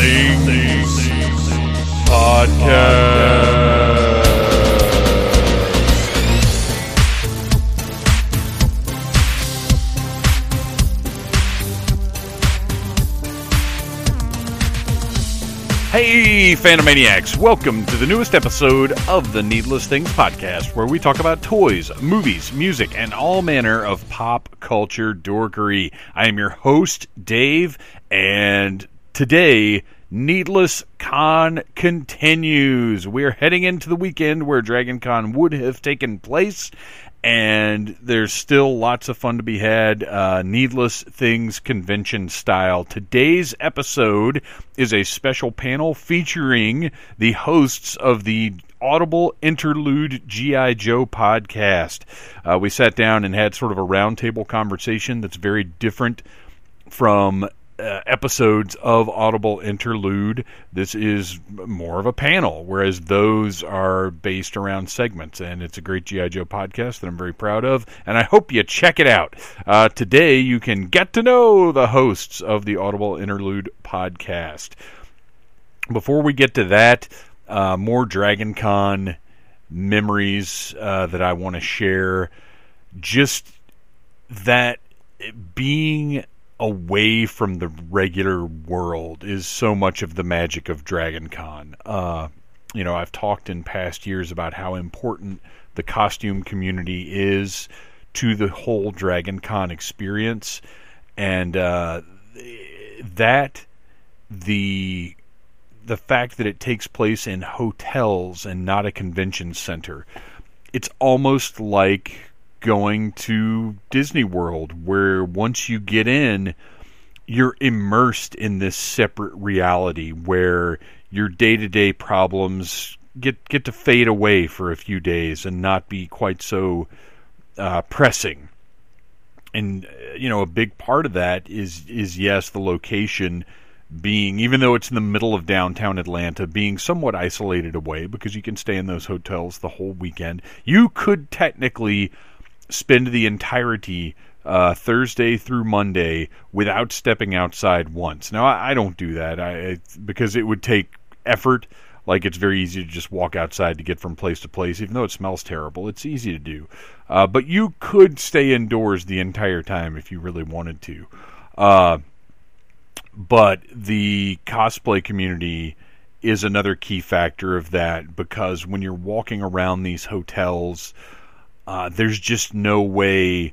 Things Podcast. Hey, Phantomaniacs! Welcome to the newest episode of the Needless Things Podcast, where we talk about toys, movies, music, and all manner of pop culture dorkery. I am your host, Dave, and today, Needless Con continues. We are heading into the weekend where Dragon Con would have taken place, and there's still lots of fun to be had, uh, Needless Things convention style. Today's episode is a special panel featuring the hosts of the Audible Interlude G.I. Joe podcast. Uh, we sat down and had sort of a roundtable conversation that's very different from uh, episodes of Audible Interlude. This is more of a panel, whereas those are based around segments. And it's a great G.I. Joe podcast that I'm very proud of. And I hope you check it out. Uh, today, you can get to know the hosts of the Audible Interlude podcast. Before we get to that, uh, more Dragon Con memories uh, that I want to share. Just that being away from the regular world is so much of the magic of Dragon Con. Uh, you know, I've talked in past years about how important the costume community is to the whole Dragon Con experience, and uh, that the the fact that it takes place in hotels and not a convention center, it's almost like going to Disney World, where once you get in, you're immersed in this separate reality where your day to day problems get get to fade away for a few days and not be quite so uh, pressing. And uh, you know, a big part of that is is yes, the location being, even though it's in the middle of downtown Atlanta, being somewhat isolated away because you can stay in those hotels the whole weekend. You could technically spend the entirety uh, Thursday through Monday without stepping outside once. Now I, I don't do that I, because it would take effort. Like it's very easy to just walk outside to get from place to place, even though it smells terrible. It's easy to do, uh, but you could stay indoors the entire time if you really wanted to. Uh, but the cosplay community is another key factor of that because when you're walking around these hotels uh, there's just no way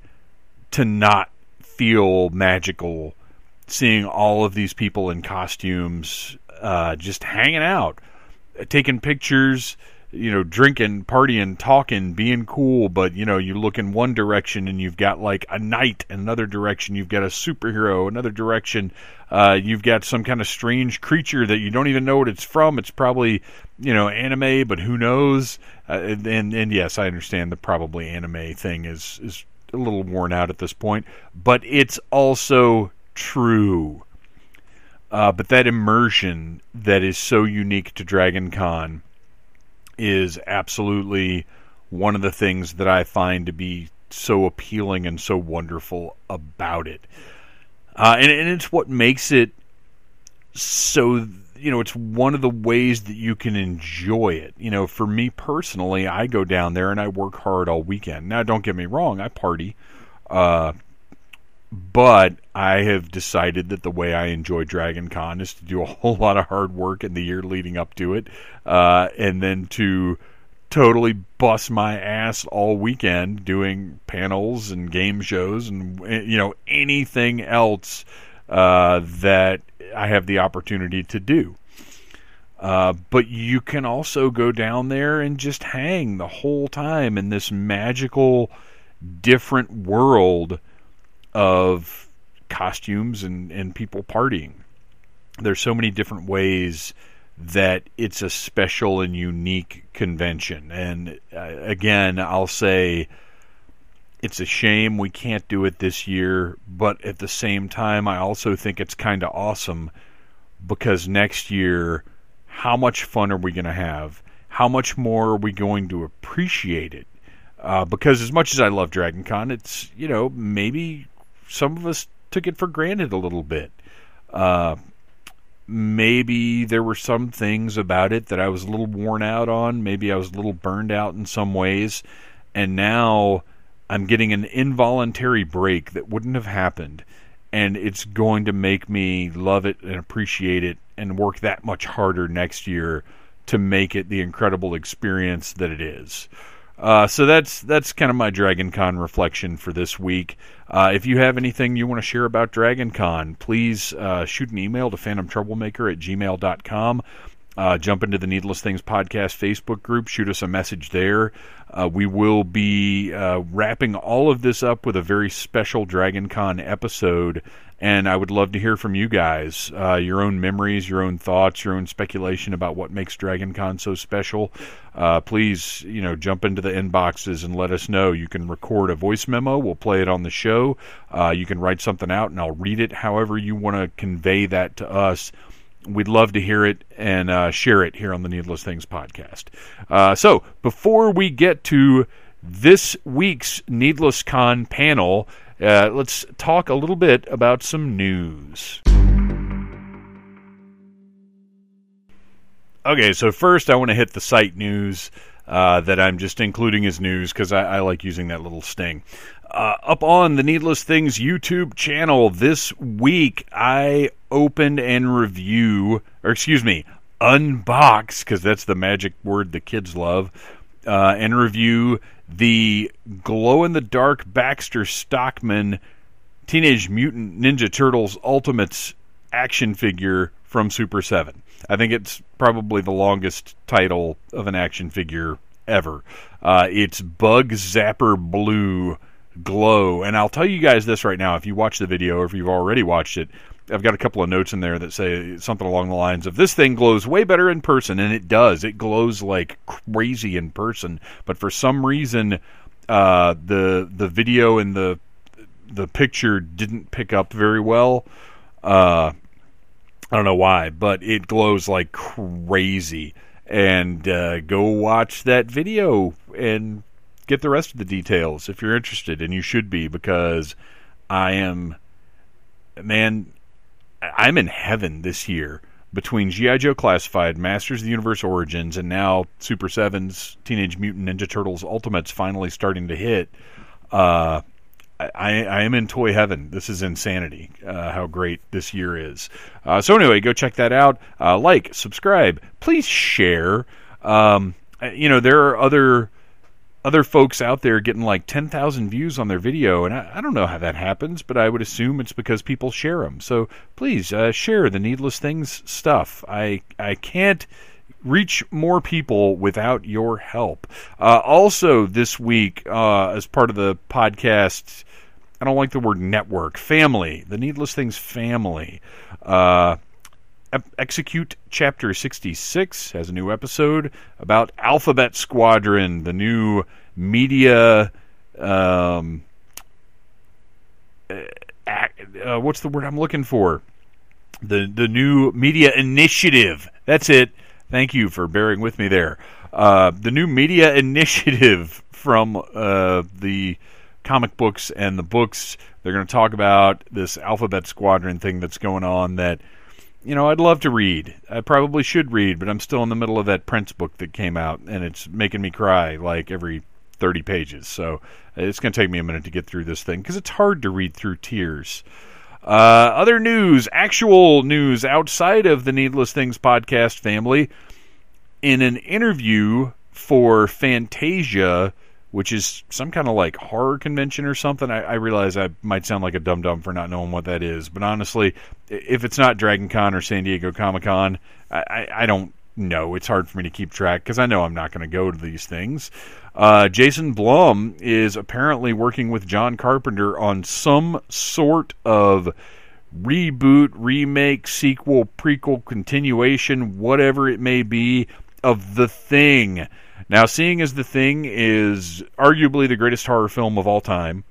to not feel magical seeing all of these people in costumes uh, just hanging out, taking pictures, you know, drinking, partying, talking, being cool. But you know, you look in one direction and you've got like a knight, another direction you've got a superhero, another direction uh, you've got some kind of strange creature that you don't even know what it's from. It's probably you know anime, but who knows? Uh, and and yes, I understand the probably anime thing is is a little worn out at this point, but it's also true. Uh, but that immersion that is so unique to Dragon Con is absolutely one of the things that I find to be so appealing and so wonderful about it. Uh, and, and it's what makes it so you know it's one of the ways that you can enjoy it. You know for me personally i go down there and i work hard all weekend. Now don't get me wrong i party uh, but i have decided that the way i enjoy dragon con is to do a whole lot of hard work in the year leading up to it uh, and then to totally bust my ass all weekend doing panels and game shows and you know anything else uh, that I have the opportunity to do. Uh, but you can also go down there and just hang the whole time in this magical, different world of costumes and, and people partying. There's so many different ways that it's a special and unique convention. And uh, again, I'll say it's a shame we can't do it this year, but at the same time, I also think it's kind of awesome because next year, how much fun are we going to have? How much more are we going to appreciate it? Uh, because as much as I love Dragon Con, it's, you know, maybe some of us took it for granted a little bit. Uh, maybe there were some things about it that I was a little worn out on. Maybe I was a little burned out in some ways. And now I'm getting an involuntary break that wouldn't have happened. And it's going to make me love it and appreciate it and work that much harder next year to make it the incredible experience that it is. Uh, so that's that's kind of my Dragon Con reflection for this week. Uh, if you have anything you want to share about Dragon Con, please uh, shoot an email to phantomtroublemaker at gmail.com. Uh, jump into the Needless Things Podcast Facebook group, shoot us a message there. Uh, we will be uh, wrapping all of this up with a very special Dragon Con episode and I would love to hear from you guys, uh, your own memories, your own thoughts, your own speculation about what makes Dragon Con so special. Uh, please, you know, jump into the inboxes and let us know. You can record a voice memo. We'll play it on the show. Uh, you can write something out, and I'll read it. However, you want to convey that to us. We'd love to hear it and uh, share it here on the Needless Things podcast. Uh, so, before we get to this week's Needless Con panel, uh, let's talk a little bit about some news. Okay, so first I want to hit the site news uh, that I'm just including as news because I, I, like using that little sting. Uh, up on the Needless Things YouTube channel this week, I opened and review, or excuse me, unbox, because that's the magic word the kids love, uh, and review the glow in the dark Baxter Stockman Teenage Mutant Ninja Turtles Ultimates action figure from Super 7. I think it's probably the longest title of an action figure ever. Uh, it's Bug Zapper Blue Glow. And I'll tell you guys this right now if you watch the video or if you've already watched it, I've got a couple of notes in there that say something along the lines of this thing glows way better in person, and it does. It glows like crazy in person, but for some reason, uh, the the video and the the picture didn't pick up very well. Uh, I don't know why, but it glows like crazy. And uh, go watch that video and get the rest of the details if you're interested, and you should be because I am, man, I'm in heaven this year between GI Joe Classified, Masters of the Universe Origins, and now Super Sevens, Teenage Mutant Ninja Turtles Ultimates finally starting to hit. Uh, I, I, am in toy heaven. This is insanity. Uh, how great this year is. Uh, so anyway, go check that out. Uh, like, subscribe, please share. Um, you know there are other other folks out there getting like 10,000 views on their video, and I, I, don't know how that happens, but I would assume it's because people share them. So please uh, share the Needless Things stuff. I I can't reach more people without your help. Uh, also, this week, uh, as part of the podcast, I don't like the word network, family, the Needless Things family. Uh, Execute Chapter 66 has a new episode about Alphabet Squadron, the new media. Um, uh, uh, what's the word I'm looking for? The the new media initiative. That's it. Thank you for bearing with me there. Uh, the new media initiative from uh, the comic books and the books. They're going to talk about this Alphabet Squadron thing that's going on that you know, I'd love to read. I probably should read, but I'm still in the middle of that Prince book that came out, and it's making me cry like every 30 pages. So it's going to take me a minute to get through this thing because it's hard to read through tears. Uh, other news, actual news outside of the Needless Things podcast family. In an interview for Fantasia, which is some kind of like horror convention or something. I, I realize I might sound like a dum dum for not knowing what that is, but honestly, if it's not Dragon Con or San Diego Comic Con, I, I, I don't know. It's hard for me to keep track because I know I'm not going to go to these things. Uh, Jason Blum is apparently working with John Carpenter on some sort of reboot, remake, sequel, prequel, continuation, whatever it may be, of The Thing. Now, seeing as The Thing is arguably the greatest horror film of all time,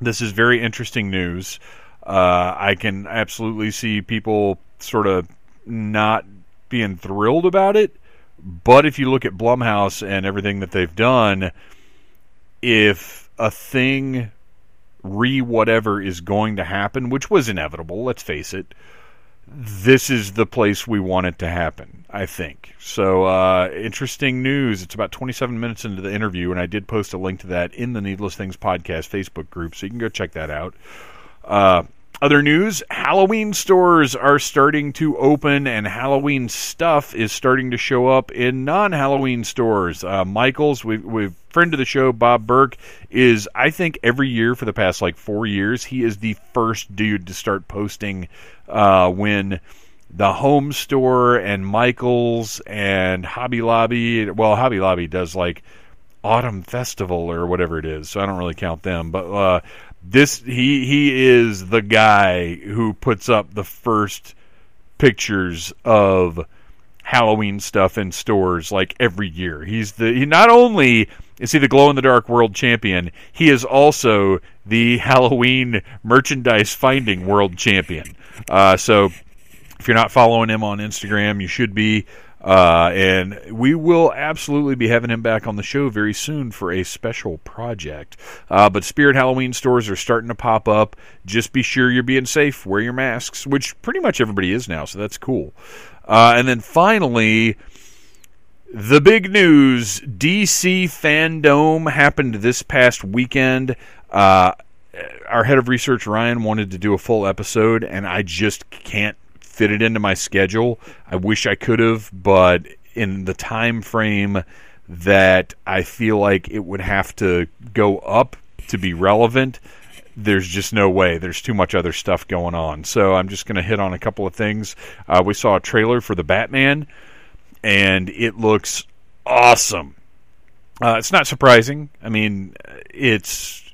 this is very interesting news. Uh, I can absolutely see people sort of not being thrilled about it. But if you look at Blumhouse and everything that they've done, if a thing re whatever is going to happen, which was inevitable, let's face it, this is the place we want it to happen. I think so. Uh, interesting news. It's about 27 minutes into the interview, and I did post a link to that in the Needless Things podcast Facebook group, so you can go check that out. Uh, other news Halloween stores are starting to open, and Halloween stuff is starting to show up in non Halloween stores. Uh, Michael's, we, we've friend of the show, Bob Burke, is I think every year for the past like four years, he is the first dude to start posting uh, when the home store and Michaels and Hobby Lobby. Well, Hobby Lobby does like autumn festival or whatever it is, so I don't really count them. But uh, this he he is the guy who puts up the first pictures of Halloween stuff in stores like every year. He's the he not only is he the glow in the dark world champion, he is also the Halloween merchandise finding world champion. Uh, so if you're not following him on Instagram, you should be. Uh, and we will absolutely be having him back on the show very soon for a special project. Uh, but Spirit Halloween stores are starting to pop up. Just be sure you're being safe. Wear your masks, which pretty much everybody is now, so that's cool. Uh, and then finally, the big news DC Fandom happened this past weekend. Uh, our head of research, Ryan, wanted to do a full episode, and I just can't fit it into my schedule. I wish I could have, but in the time frame that I feel like it would have to go up to be relevant, there's just no way. There's too much other stuff going on. So I'm just going to hit on a couple of things. Uh, we saw a trailer for the Batman, and it looks awesome. Uh, it's not surprising. I mean, it's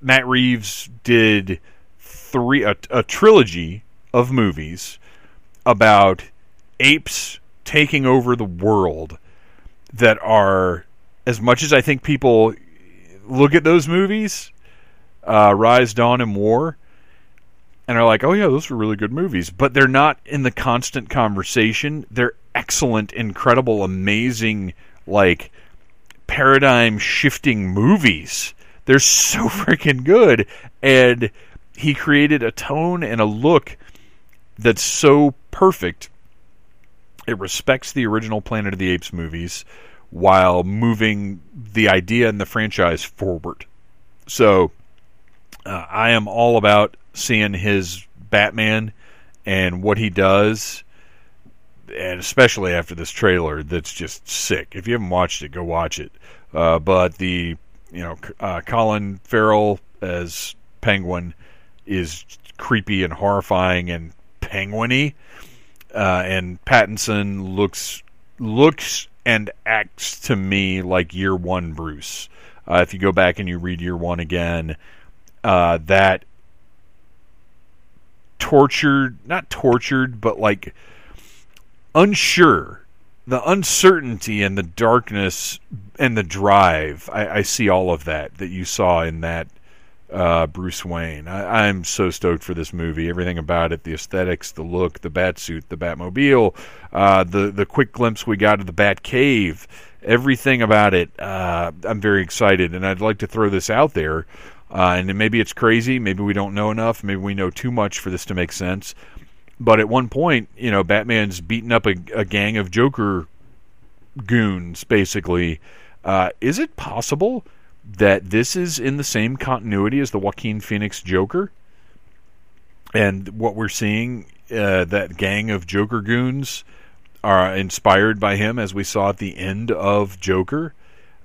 Matt Reeves did three a, a trilogy of movies about apes taking over the world that are as much as I think people look at those movies, uh, Rise, Dawn, and War, and are like, "Oh yeah, those were really good movies," but they're not in the constant conversation. They're excellent, incredible, amazing, like paradigm shifting movies. They're so freaking good, and he created a tone and a look that's so perfect. It respects the original Planet of the Apes movies while moving the idea and the franchise forward. So uh, I am all about seeing his Batman and what he does, and especially after this trailer that's just sick. If you haven't watched it, go watch it. Uh, but the you know uh, Colin Farrell as Penguin is creepy and horrifying and penguiny, uh, and Pattinson looks looks and acts to me like Year One Bruce. Uh, if you go back and you read Year One again, uh, that tortured, not tortured, but like unsure, the uncertainty and the darkness and the drive. I, I see all of that that you saw in that uh, Bruce Wayne. I, am so stoked for this movie. Everything about it, the aesthetics, the look, the bat suit, the Batmobile, uh, the the quick glimpse we got of the Bat Cave, everything about it. Uh, I'm very excited, and I'd like to throw this out there. Uh, and maybe it's crazy. Maybe we don't know enough. Maybe we know too much for this to make sense. But at one point, you know, Batman's beating up a, a gang of Joker goons, basically. Uh, is it possible? That this is in the same continuity as the Joaquin Phoenix Joker, and what we're seeing uh, that gang of Joker goons are inspired by him, as we saw at the end of Joker.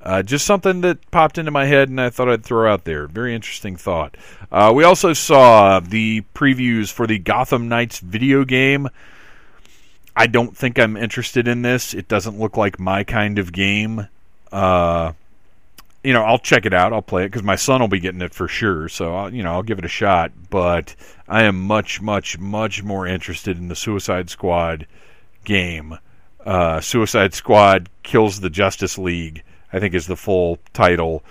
Uh, just something that popped into my head, and I thought I'd throw out there. Very interesting thought. Uh, we also saw the previews for the Gotham Knights video game. I don't think I'm interested in this. It doesn't look like my kind of game. Uh, you know, I'll check it out. I'll play it because my son will be getting it for sure. So, I'll, you know, I'll give it a shot. But I am much, much, much more interested in the Suicide Squad game. Uh, Suicide Squad kills the Justice League. I think is the full title.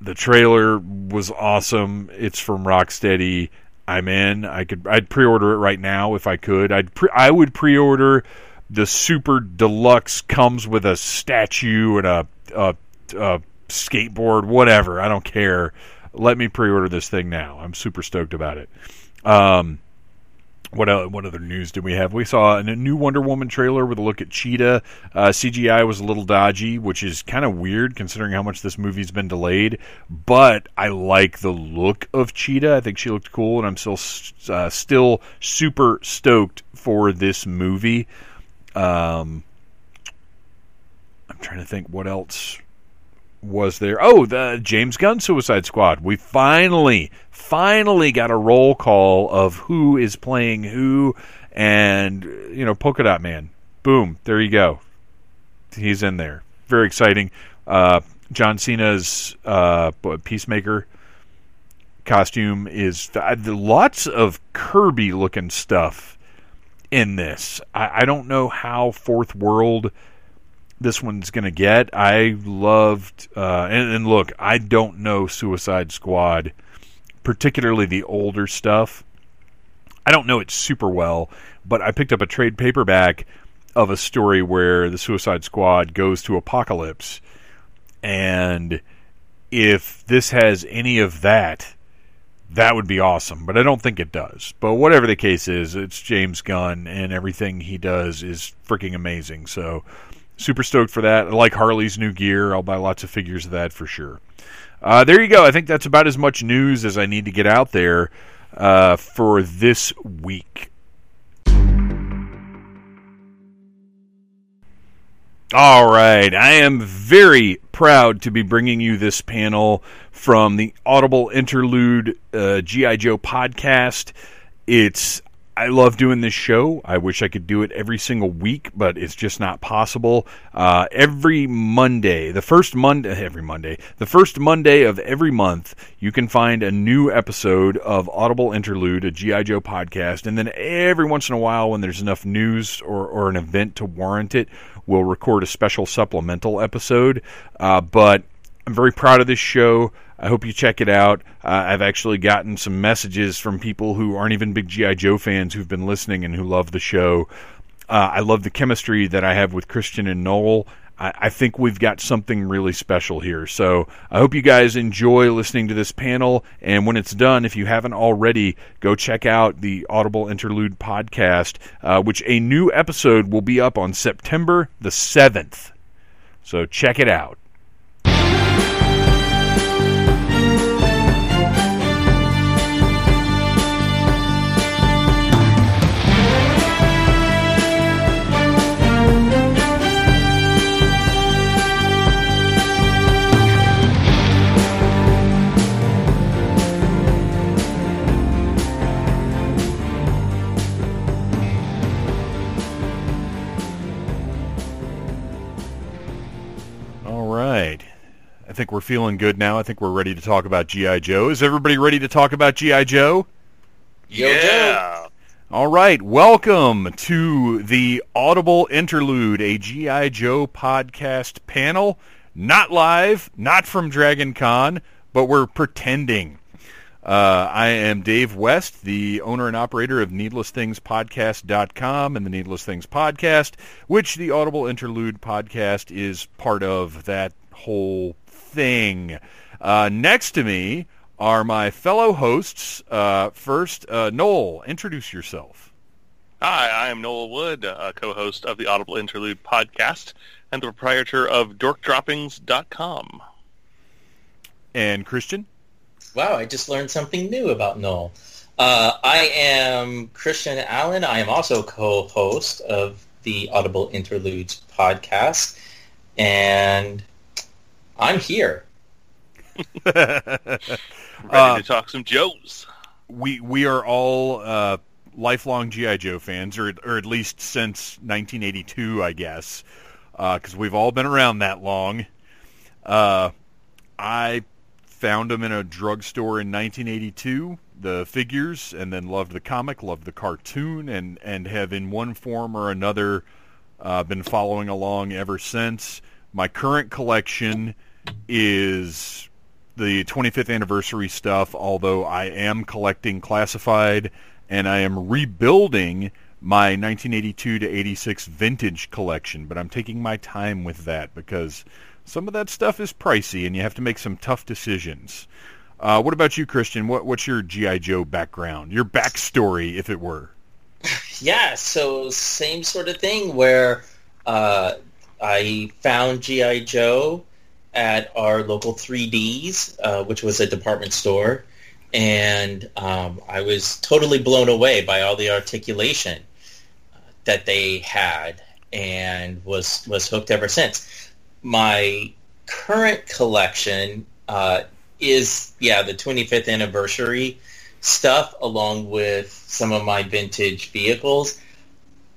The trailer was awesome. It's from Rocksteady. I'm in. I could. I'd pre-order it right now if I could. I'd. Pre- I would pre-order the super deluxe. Comes with a statue and a, a, a skateboard, whatever. I don't care. Let me pre-order this thing now. I'm super stoked about it. Um, what uh, what other news did we have? We saw a new Wonder Woman trailer with a look at Cheetah. Uh, CGI was a little dodgy, which is kind of weird considering how much this movie's been delayed. But I like the look of Cheetah. I think she looked cool, and I'm still uh, still super stoked for this movie. Um, I'm trying to think what else was there. Oh, the James Gunn Suicide Squad. We finally, finally got a roll call of who is playing who, and you know, Polka Dot Man. Boom, there you go. He's in there. Very exciting. Uh, John Cena's uh, Peacemaker costume is uh, lots of Kirby looking stuff in this. I, I don't know how Fourth World this one's going to get. I loved, uh, and, and, look, I don't know Suicide Squad, particularly the older stuff. I don't know it super well, but I picked up a trade paperback of a story where the Suicide Squad goes to Apokolips. and if this has any of that, that would be awesome. But I don't think it does. But whatever the case is, it's James Gunn, and everything he does is freaking amazing. So super stoked for that. I like Harley's new gear. I'll buy lots of figures of that for sure. Uh, there you go. I think that's about as much news as I need to get out there uh, for this week. All right. I am very proud to be bringing you this panel from the Audible Interlude uh, G.I. Joe podcast. It's I love doing this show. I wish I could do it every single week, but it's just not possible. Uh, every Monday, the first Monday, every Monday, the first Monday of every month, you can find a new episode of Audible Interlude, a G.I. Joe podcast. And then every once in a while, when there's enough news or, or an event to warrant it, we'll record a special supplemental episode. Uh, but I'm very proud of this show. I hope you check it out. Uh, I've actually gotten some messages from people who aren't even big G.I. Joe fans who've been listening and who love the show. Uh, I love the chemistry that I have with Christian and Noel. I, I, think we've got something really special here. So I hope you guys enjoy listening to this panel. And when it's done, if you haven't already, go check out the Audible Interlude podcast, uh, which a new episode will be up on September the 7th. So check it out. I think we're feeling good now. I think we're ready to talk about GI Joe. Is everybody ready to talk about GI Joe? Yeah. All right, welcome to the Audible Interlude, a GI Joe podcast panel. Not live, not from Dragon Con, but we're pretending. Uh, I am Dave West, the owner and operator of NeedlessThingsPodcast.com and the Needless Things Podcast, which the Audible Interlude podcast is part of that whole thing. Uh, next to me are my fellow hosts. Uh, first, uh, Noel, introduce yourself. Hi, I am Noel Wood, uh, co-host of the Audible Interlude podcast and the proprietor of DorkDroppings.com. And Christian? Wow, I just learned something new about Noel. Uh, I am Christian Allen. I am also co-host of the Audible Interludes podcast. And I'm here. Ready uh, to talk some Joes. We we are all uh, lifelong GI Joe fans, or or at least since 1982, I guess, because uh, we've all been around that long. Uh, I found them in a drugstore in 1982, the figures, and then loved the comic, loved the cartoon, and and have in one form or another uh, been following along ever since. My current collection is the 25th anniversary stuff, although I am collecting classified and I am rebuilding my 1982 to 86 vintage collection, but I'm taking my time with that because some of that stuff is pricey and you have to make some tough decisions. Uh, what about you, Christian? What, what's your GI Joe background? Your backstory, if it were? yeah, so same sort of thing where uh, I found GI Joe at our local 3Ds, uh, which was a department store, and um, I was totally blown away by all the articulation uh, that they had, and was was hooked ever since. My current collection uh, is yeah the 25th anniversary stuff along with some of my vintage vehicles.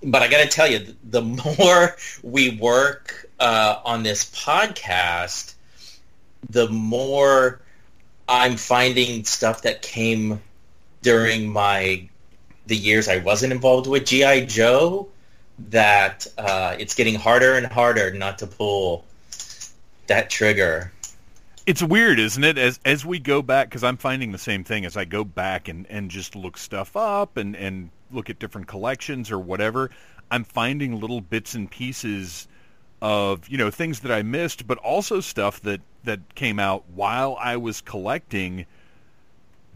But I got to tell you, the more we work uh, on this podcast, the more I'm finding stuff that came during my the years I wasn't involved with GI Joe that uh, it's getting harder and harder not to pull that trigger. It's weird, isn't it? As as we go back, because I'm finding the same thing as I go back and, and just look stuff up and, and look at different collections or whatever. I'm finding little bits and pieces of you know things that I missed, but also stuff that that came out while I was collecting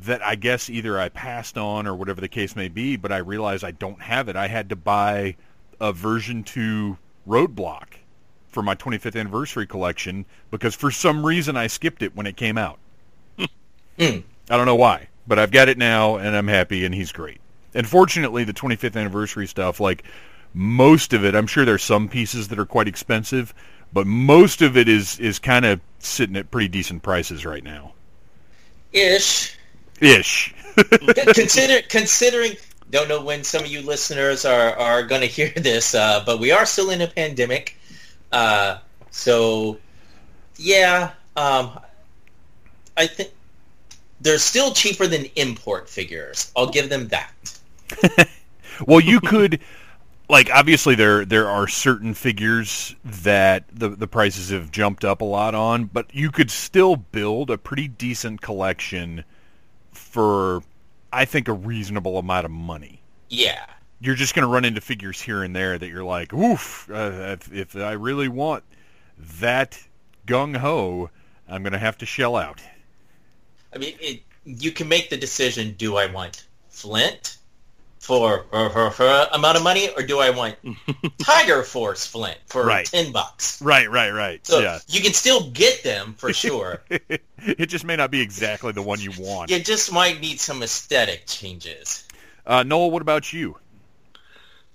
that I guess either I passed on or whatever the case may be, but I realized I don't have it. I had to buy a version 2 Roadblock for my 25th anniversary collection because for some reason I skipped it when it came out. Mm. I don't know why, but I've got it now and I'm happy and he's great. And fortunately, the 25th anniversary stuff, like most of it, I'm sure there's some pieces that are quite expensive, but most of it is is kind of sitting at pretty decent prices right now. Ish. Ish. Consider considering don't know when some of you listeners are are going to hear this, uh, but we are still in a pandemic. Uh, so yeah, um, I think they're still cheaper than import figures. I'll give them that. Well, you could like obviously there there are certain figures that the the prices have jumped up a lot on, but you could still build a pretty decent collection for I think a reasonable amount of money. Yeah. You're just going to run into figures here and there that you're like, oof, uh, if, if I really want that gung ho, I'm going to have to shell out. I mean, it, you can make the decision: Do I want Flint for for, for, for amount of money, or do I want Tiger Force Flint for Right. ten bucks? Right, right, right. So yeah. you can still get them for sure. it just may not be exactly the one you want. you just might need some aesthetic changes. Uh, Noel, what about you?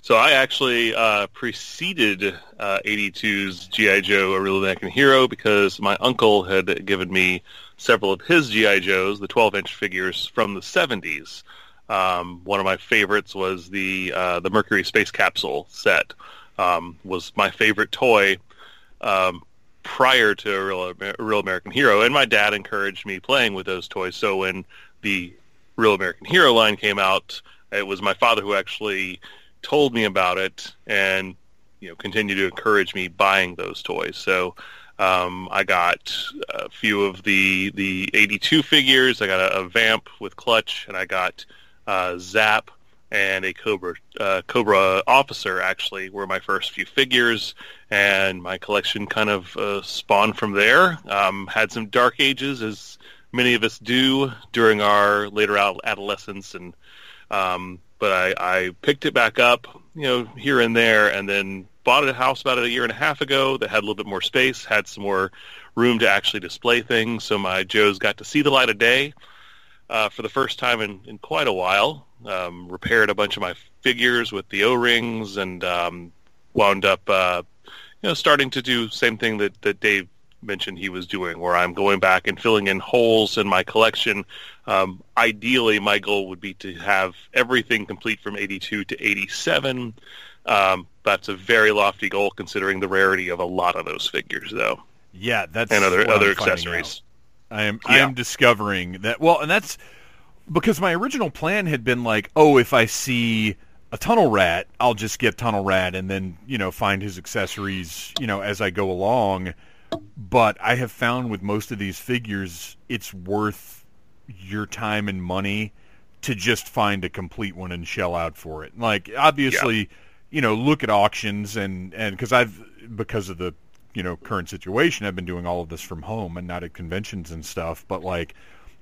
So I actually uh, preceded uh, 82's G.I. Joe, A Real American Hero, because my uncle had given me several of his G.I. Joes, the 12-inch figures from the 70s. Um, one of my favorites was the uh, the Mercury space capsule set. Um, was my favorite toy um, prior to a real, real American Hero, and my dad encouraged me playing with those toys. So when the Real American Hero line came out, it was my father who actually told me about it, and you know continued to encourage me buying those toys. So um, I got a few of the the 82 figures. I got a, a Vamp with Clutch, and I got uh, Zap and a Cobra uh, Cobra officer. Actually, were my first few figures, and my collection kind of uh, spawned from there. Um, had some dark ages, as many of us do during our later ad- adolescence, and um, but I, I picked it back up, you know, here and there, and then bought a house about a year and a half ago that had a little bit more space, had some more room to actually display things. So my Joes got to see the light of day uh, for the first time in, in quite a while. Um, repaired a bunch of my figures with the O-rings and um, wound up, uh, you know, starting to do same thing that, that Dave mentioned he was doing, where I'm going back and filling in holes in my collection. Um, ideally, my goal would be to have everything complete from 82 to 87. Um, that's a very lofty goal considering the rarity of a lot of those figures, though, Yeah, that's and other other accessories. I am I am discovering that well, and that's because my original plan had been like, oh, if I see a tunnel rat, I'll just get tunnel rat and then, you know, find his accessories, you know, as I go along. But I have found with most of these figures, it's worth your time and money to just find a complete one and shell out for it. Like obviously, you know, look at auctions and and because I've because of the you know current situation, I've been doing all of this from home and not at conventions and stuff. But like,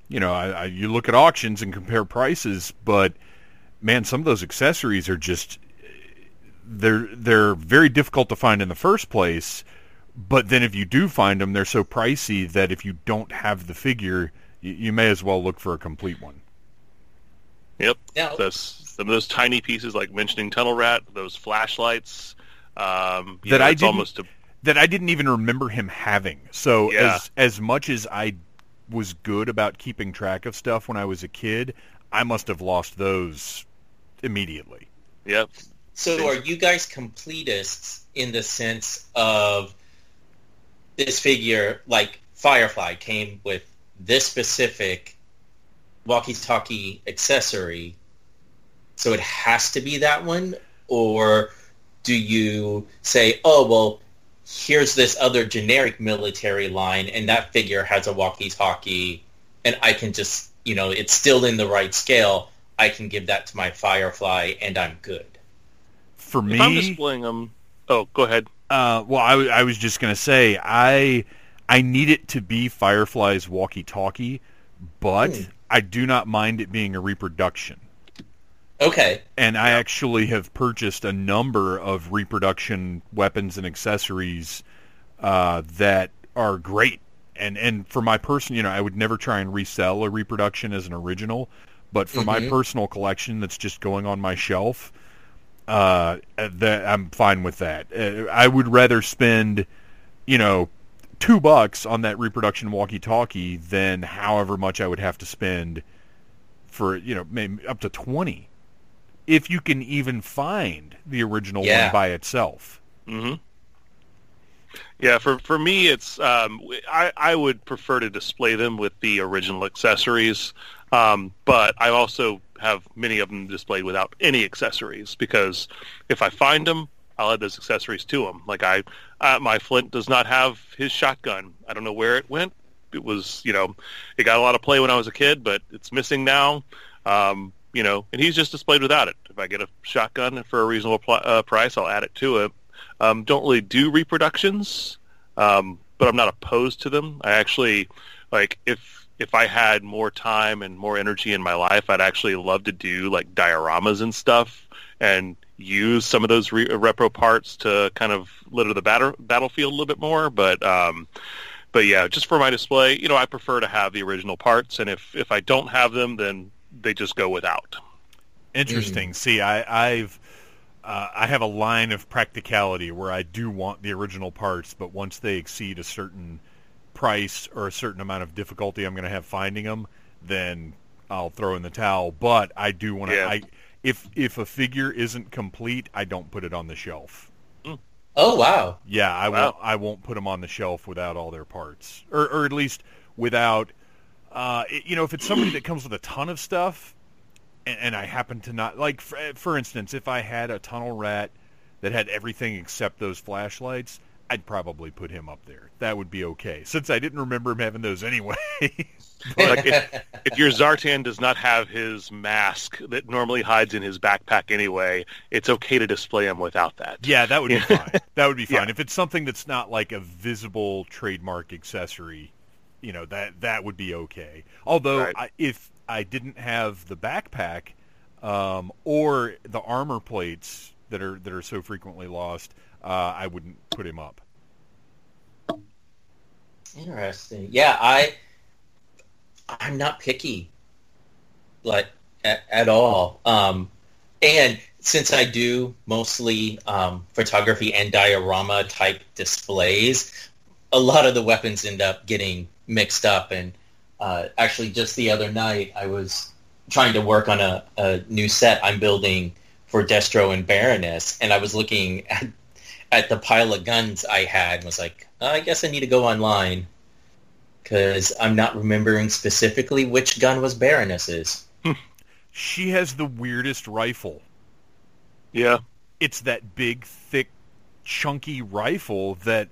you know, I, I, you look at auctions and compare prices, but man, some of those accessories are just they're they're very difficult to find in the first place. But then if you do find them, they're so pricey that if you don't have the figure, you, you may as well look for a complete one. Yep. Now- Those, some of those tiny pieces, like mentioning Tunnel Rat, those flashlights. Um, That know, I didn't- almost a, that I didn't even remember him having. So Yeah. as as much as I was good about keeping track of stuff when I was a kid, I must have lost those immediately. yep. So are you guys completists in the sense of this figure, like Firefly, came with this specific walkie-talkie accessory, so it has to be that one? Or do you say, oh, well, here's this other generic military line, and that figure has a walkie-talkie, and I can just, you know, it's still in the right scale. I can give that to my Firefly, and I'm good. For me, If I'm displaying them, oh, go ahead. Uh, well, I, w- I was just gonna say I I need it to be Firefly's walkie-talkie, but Hmm. I do not mind it being a reproduction. Okay. And I actually have purchased a number of reproduction weapons and accessories uh, that are great. And and for my person, you know, I would never try and resell a reproduction as an original, but for my Mhm. personal collection that's just going on my shelf, uh, that I'm fine with that. Uh, I would rather spend, you know, two bucks on that reproduction walkie-talkie than however much I would have to spend for you know maybe up to twenty, if you can even find the original Yeah. one by itself. hmm Yeah, for for me, it's um, I I would prefer to display them with the original accessories, um, but I also have many of them displayed without any accessories because if I find them, I'll add those accessories to them. Like I, uh, my Flint does not have his shotgun. I don't know where it went. It was, you know, it got a lot of play when I was a kid, but it's missing now. Um, you know, and he's just displayed without it. If I get a shotgun for a reasonable pl- uh, price, I'll add it to it. Um, don't really do reproductions, um, but I'm not opposed to them. I actually like if if I had more time and more energy in my life, I'd actually love to do like dioramas and stuff and use some of those re- repro parts to kind of litter the batter- battlefield a little bit more. But um, but yeah, just for my display, you know, I prefer to have the original parts, and if if I don't have them, then they just go without. Interesting. See, I, I've uh, I have a line of practicality where I do want the original parts, but once they exceed a certain price or a certain amount of difficulty I'm going to have finding them, then I'll throw in the towel. But I do want to. Yeah. I if if a figure isn't complete, I don't put it on the shelf. Oh wow. Yeah, I Wow. won't. I won't put them on the shelf without all their parts, or or at least without. Uh, it- you know, if it's somebody that comes with a ton of stuff, and, and I happen to not like, for, for instance, if I had a tunnel rat that had everything except those flashlights, I'd probably put him up there. That would be okay, since I didn't remember him having those anyway. Like if, if your Zartan does not have his mask that normally hides in his backpack anyway, it's okay to display him without that. yeah, that would be fine. That would be fine Yeah. if it's something that's not like a visible trademark accessory. You know that that would be okay. Although Right. I, if I didn't have the backpack um, or the armor plates that are that are so frequently lost, uh, I wouldn't put him up. Interesting. Yeah, I I'm not picky, like at, at all. Um, and since I do mostly um, photography and diorama type displays, a lot of the weapons end up getting mixed up. And uh, actually, just the other night, I was trying to work on a, a new set I'm building for Destro and Baroness, and I was looking at at the pile of guns I had and was like, "Uh, I guess I need to go online because I'm not remembering specifically which gun was Baroness's. She has the weirdest rifle. Yeah. It's that big, thick, chunky rifle that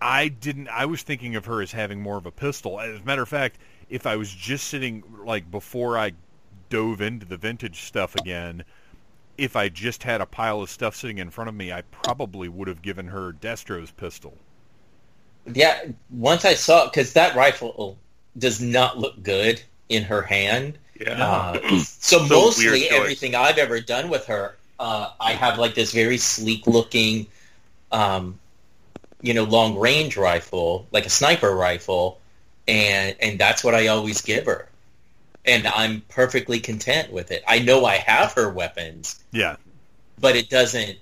I didn't. I was thinking of her as having more of a pistol. As a matter of fact, if I was just sitting like before I dove into the vintage stuff again, if I just had a pile of stuff sitting in front of me, I probably would have given her Destro's pistol. Yeah, once I saw it, because that rifle does not look good in her hand. Yeah. Uh, so, So mostly everything I've ever done with her, uh, I have like this very sleek looking, um, you know, long range rifle, like a sniper rifle, and and that's what I always give her, and I'm perfectly content with it. I know I have her weapons, Yeah. but it doesn't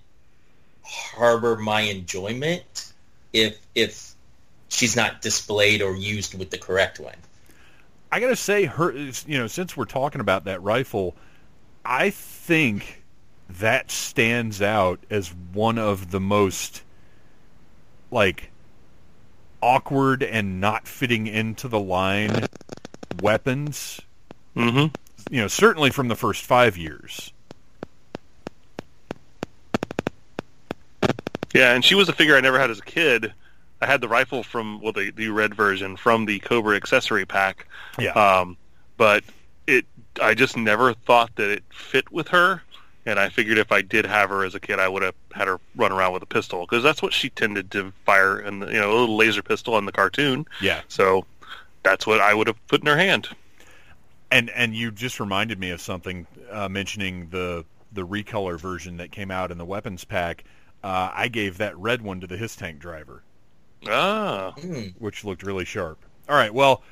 harbor my enjoyment if if she's not displayed or used with the correct one. I gotta say, her. You know, since we're talking about that rifle, I think that stands out as one of the most like awkward and not fitting into the line weapons. hmm You know, certainly from the first five years. Yeah, and she was a figure I never had as a kid. I had the rifle from well, the the red version from the Cobra accessory pack. Yeah. Um, but it, I just never thought that it fit with her, and I figured if I did have her as a kid, I would have had her run around with a pistol because that's what she tended to fire, and you know, a little laser pistol in the cartoon. yeah. So that's what I would have put in her hand. And and you just reminded me of something uh, mentioning the the recolor version that came out in the weapons pack. Uh, I gave that red one to the HISS tank driver. Ah, Hmm. which looked really sharp. All right, well,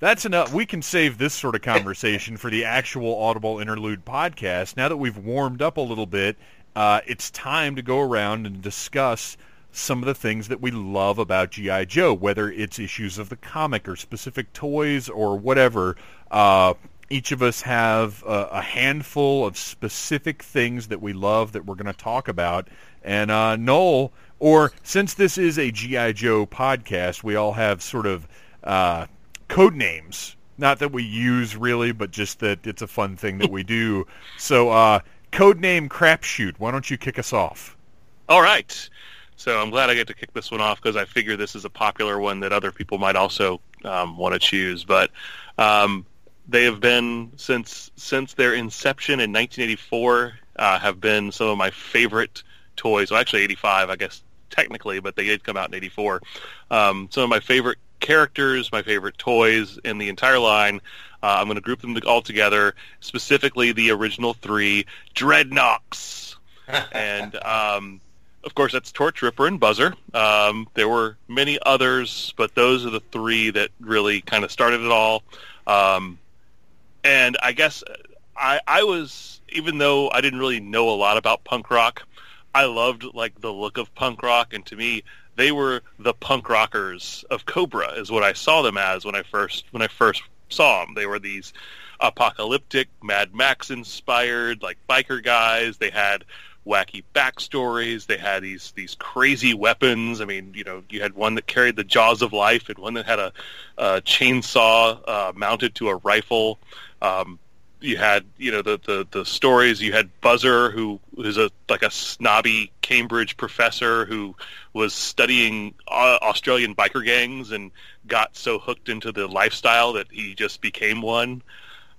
that's enough. We can save this sort of conversation for the actual Audible Interlude podcast. Now that we've warmed up a little bit, uh, it's time to go around and discuss some of the things that we love about G.I. Joe, whether it's issues of the comic or specific toys or whatever. Uh, each of us have a, a handful of specific things that we love that we're going to talk about. And uh, Noel, or since this is a G.I. Joe podcast, we all have sort of uh, code names. Not that we use really, but just that it's a fun thing that we do. So, uh, code name Crapshoot. Why don't you kick us off? all right. So I'm glad I get to kick this one off because I figure this is a popular one that other people might also um, want to choose. But um, they have been since since their inception in 1984 uh, have been some of my favorite toys. Well, actually 85, I guess technically, but they did come out in 84. Um, some of my favorite characters, my favorite toys in the entire line. Uh, I'm going to group them all together, specifically the original three Dreadnoks and um, of course that's Torch Ripper and Buzzer. Um, there were many others, but those are the three that really kind of started it all. Um, and I guess I, I was, even though I didn't really know a lot about punk rock, I loved like the look of punk rock, and to me, they were the punk rockers of Cobra, is what I saw them as when I first when I first saw them. They were these apocalyptic, Mad Max inspired, like biker guys. They had wacky backstories. They had these these crazy weapons. I mean, you know, you had one that carried the jaws of life, and one that had a, a chainsaw uh, mounted to a rifle. Um, you had, you know, the, the the stories. You had Buzzer, who is a like a snobby Cambridge professor who was studying uh, Australian biker gangs and got so hooked into the lifestyle that he just became one.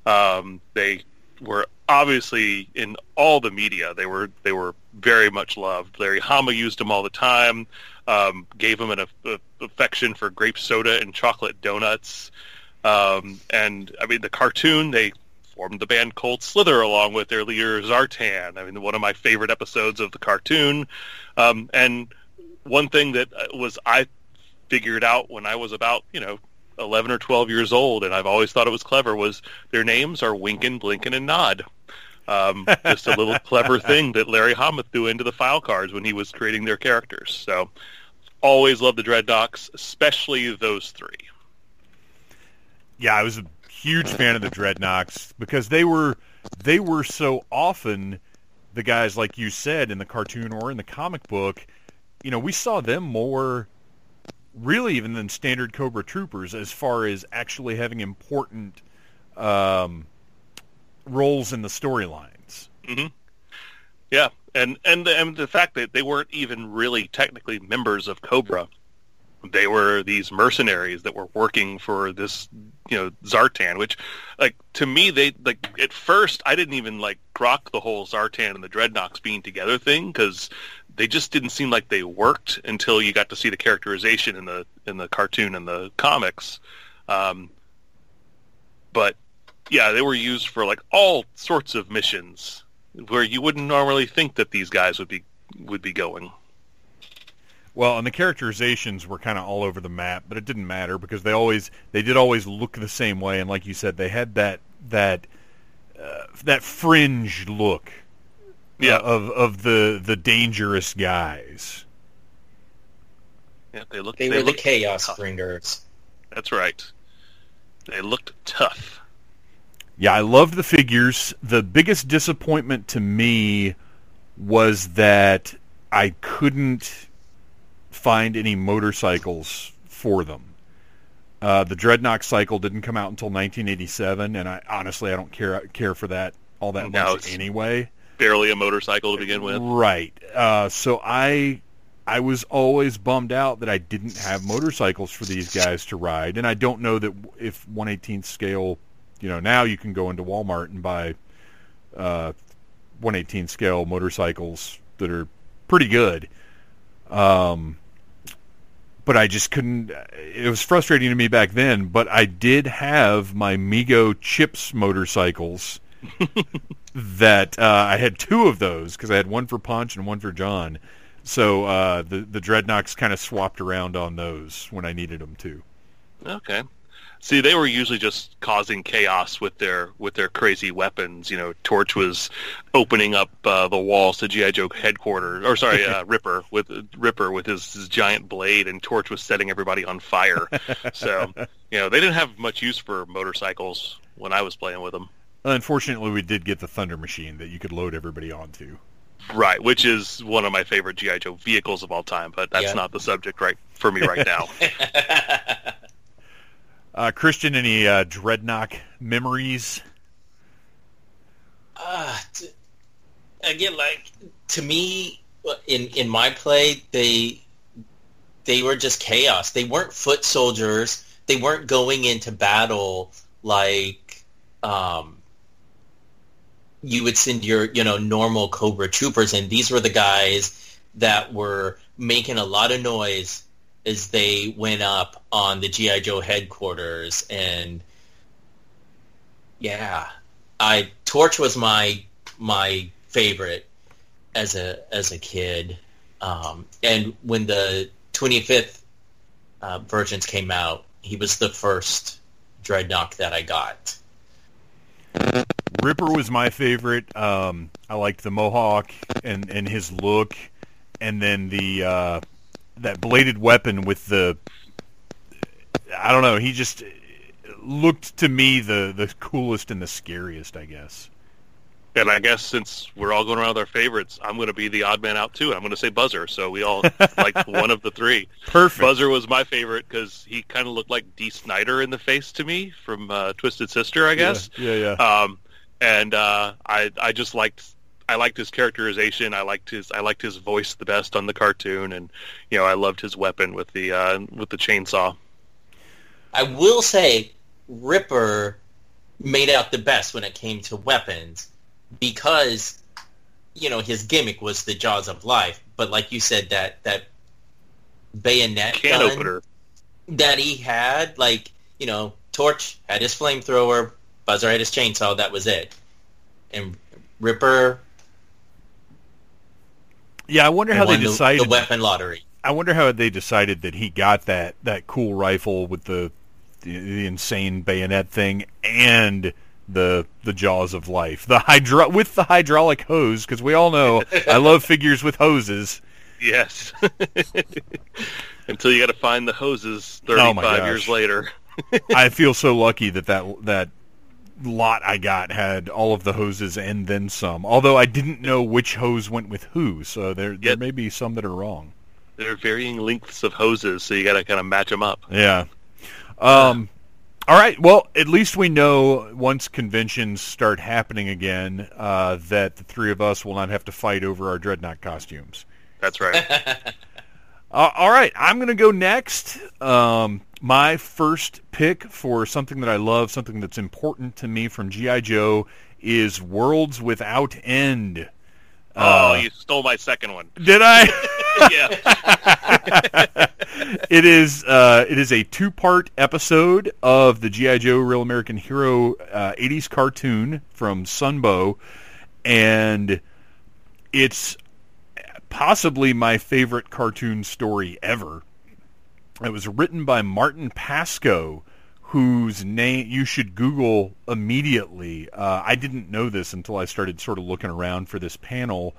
Um, they were obviously in all the media. They were they were very much loved. Larry Hama used them all the time. Um, gave him an a, affection for grape soda and chocolate donuts. Um, and I mean, the cartoon they formed the band Cold Slither along with their leader Zartan. I mean, one of my favorite episodes of the cartoon. Um, and one thing that uh, was I figured out when I was about you know 11 or 12 years old, and I've always thought it was clever, was their names are Winkin, Blinkin, and Nod. Um, just a little clever thing that Larry Hama threw into the file cards when he was creating their characters. So always loved the Dreadnoks, especially those three. Yeah, I was a huge fan of the Dreadnoks because they were they were so often the guys like you said in the cartoon or in the comic book. You know, we saw them more really even than standard Cobra Troopers as far as actually having important um, roles in the storylines. hmm Yeah, and and the, and the fact that they weren't even really technically members of Cobra, they were these mercenaries that were working for this, you know, Zartan. Which, like to me, they like at first I didn't even like grok the whole Zartan and the Dreadnoks being together thing because they just didn't seem like they worked until you got to see the characterization in the in the cartoon and the comics. Um, but yeah, they were used for like all sorts of missions where you wouldn't normally think that these guys would be would be going. Well, and the characterizations were kind of all over the map, but it didn't matter because they always they did always look the same way, and like you said, they had that that uh, that fringe look Yeah. uh, of of the the dangerous guys. Yeah, they looked. They, they were the chaos tough. bringers. That's right. They looked tough. Yeah, I loved the figures. The biggest disappointment to me was that I couldn't find any motorcycles for them. Uh, the Dreadnok cycle didn't come out until 1987, and I honestly I don't care care for that all that No, much anyway. Barely a motorcycle to begin with. Right. Uh, so I I was always bummed out that I didn't have motorcycles for these guys to ride, and I don't know that if 118th scale, you know, now you can go into Walmart and buy uh, 118th scale motorcycles that are pretty good. Um, but I just couldn't. It was frustrating to me back then. But I did have my Mego CHiPs motorcycles that uh, I had two of those because I had one for Ponch and one for John. So uh, the the Dreadnoks kind of swapped around on those when I needed them too. Okay. See, they were usually just causing chaos with their with their crazy weapons. You know, Torch was opening up uh, the walls to GI Joe headquarters, or sorry, uh, Ripper with Ripper with his, his giant blade, and Torch was setting everybody on fire. so, you know, they didn't have much use for motorcycles when I was playing with them. Unfortunately, we did get the Thunder Machine that you could load everybody onto. Right, which is one of my favorite GI Joe vehicles of all time, but that's Yeah. not the subject right for me right now. Uh, Christian, any uh, Dreadnok memories? Uh, t- again, like to me, in in my play, they they were just chaos. They weren't foot soldiers. They weren't going into battle like um, you would send your you know normal Cobra troopers And These were the guys that were making a lot of noise as they went up on the GI Joe headquarters and yeah I Torch was my my favorite as a as a kid, um, and when the 25th uh, versions came out, he was the first Dreadnok that I got. Ripper was my favorite. Um, I liked the mohawk and, and his look, and then the uh, that bladed weapon with the I don't know. He just looked to me the the coolest and the scariest. I guess. And I guess since we're all going around with our favorites, I'm going to be the odd man out too. I'm going to say Buzzer. So we all like one of the three. Perfect. Buzzer was my favorite because he kind of looked like Dee Snider in the face to me from uh, Twisted Sister, I guess. Yeah, yeah. Um, and uh, I I just liked I liked his characterization. I liked his I liked his voice the best on the cartoon, and you know I loved his weapon with the uh, with the chainsaw. I will say Ripper made out the best when it came to weapons because you know his gimmick was the jaws of life, but like you said that that bayonet Can gun opener. that he had, like you know, Torch had his flamethrower, Buzzer had his chainsaw. That was it, and Ripper yeah, I wonder how they won the- decided. the weapon lottery. I wonder how they decided that he got that that cool rifle with the the, the insane bayonet thing and the the jaws of life, the hydro with the hydraulic hose because we all know I love figures with hoses. Yes. Until you got to find the hoses Oh, 35 gosh. years later. I feel so lucky that that that lot I got had all of the hoses and then some. Although I didn't know which hose went with who, so there there may be some that are wrong. There are varying lengths of hoses, so you got to kind of match them up. Yeah. Um, all right. Well, at least we know once conventions start happening again uh, that the three of us will not have to fight over our Dreadnok costumes. That's right. Uh, all right. I'm going to go next. Um, my first pick for something that I love, something that's important to me from GI Joe, is Worlds Without End. oh, Uh, you stole my second one. Did I? yeah. it is uh, it is a two part episode of the GI Joe Real American Hero uh, '80s cartoon from Sunbow, and it's possibly my favorite cartoon story ever. It was written by Martin Pasko, whose name you should Google immediately. Uh, I didn't know this until I started sort of looking around for this panel.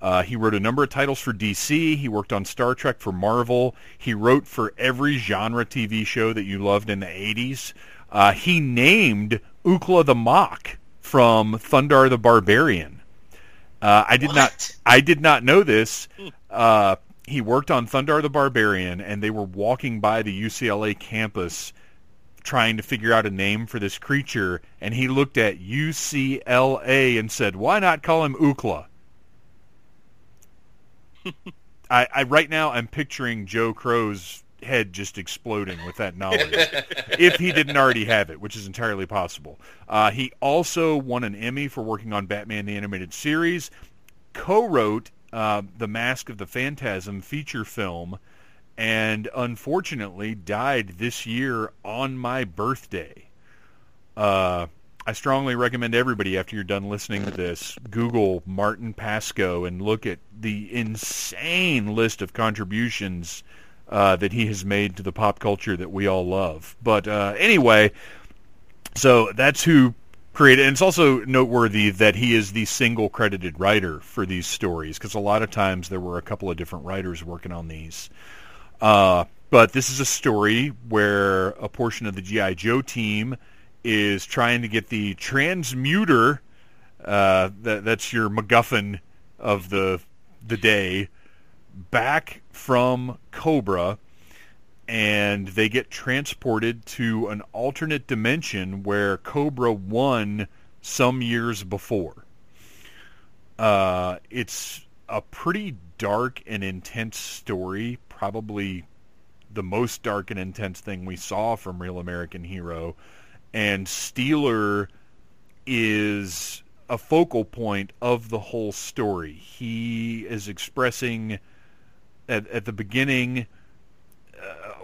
Uh, he wrote a number of titles for DC. He worked on Star Trek for Marvel. He wrote for every genre TV show that you loved in the 80s. Uh, he named Ookla the Mok from Thundarr the Barbarian. Uh, I did What? not. I did not know this. Uh, he worked on Thundarr the Barbarian, and they were walking by the UCLA campus trying to figure out a name for this creature, and he looked at UCLA and said, "Why not call him Ookla?" I, I right now I'm picturing Joe Crow's head just exploding with that knowledge, if he didn't already have it, which is entirely possible. Uh, he also won an Emmy for working on Batman the Animated Series, co-wrote uh, the Mask of the Phantasm feature film, and unfortunately died this year on my birthday. Uh, I strongly recommend everybody, after you're done listening to this, Google Martin Pasko and look at the insane list of contributions uh, that he has made to the pop culture that we all love. But uh, anyway, so that's who created. And it's also noteworthy that he is the single credited writer for these stories, because a lot of times there were a couple of different writers working on these. Uh, but this is a story where a portion of the GI Joe team is trying to get the transmuter. Uh, that, that's your MacGuffin of the the day back from Cobra, and they get transported to an alternate dimension where Cobra won some years before. Uh, it's a pretty dark and intense story, probably the most dark and intense thing we saw from Real American Hero. And Steeler is a focal point of the whole story. He is expressing at, at the beginning,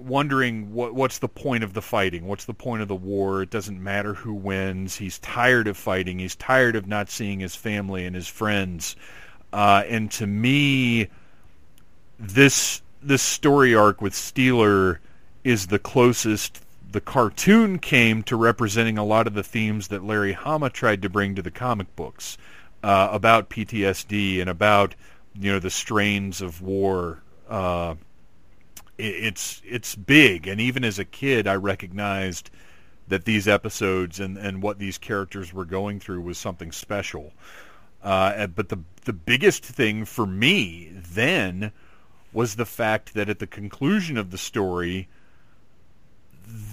wondering what what's the point of the fighting? What's the point of the war? It doesn't matter who wins. He's tired of fighting. He's tired of not seeing his family and his friends. Uh, and to me, this this story arc with Steeler is the closest the cartoon came to representing a lot of the themes that Larry Hama tried to bring to the comic books uh, about PTSD and about you know the strains of war. Uh, it's it's big, and even as a kid, I recognized that these episodes and, and what these characters were going through was something special. Uh, but the the biggest thing for me then was the fact that at the conclusion of the story,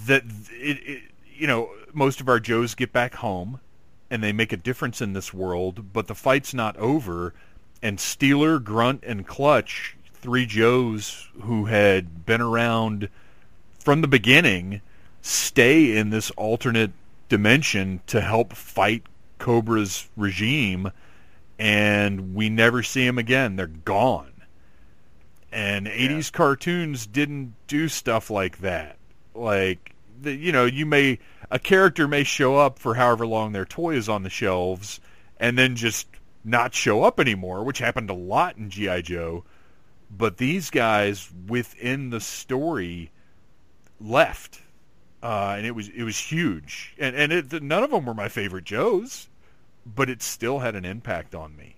that it, it you know most of our Joes get back home and they make a difference in this world, but the fight's not over. And Steeler, Grunt, and Clutch, three Joes who had been around from the beginning, stay in this alternate dimension to help fight Cobra's regime, and we never see them again. They're gone. And 80s cartoons didn't do stuff like that. Like, the, you know, you may a character may show up for however long their toy is on the shelves, and then just not show up anymore, which happened a lot in GI Joe. But these guys within the story left, uh, and it was it was huge. And and it, none of them were my favorite Joes, but it still had an impact on me.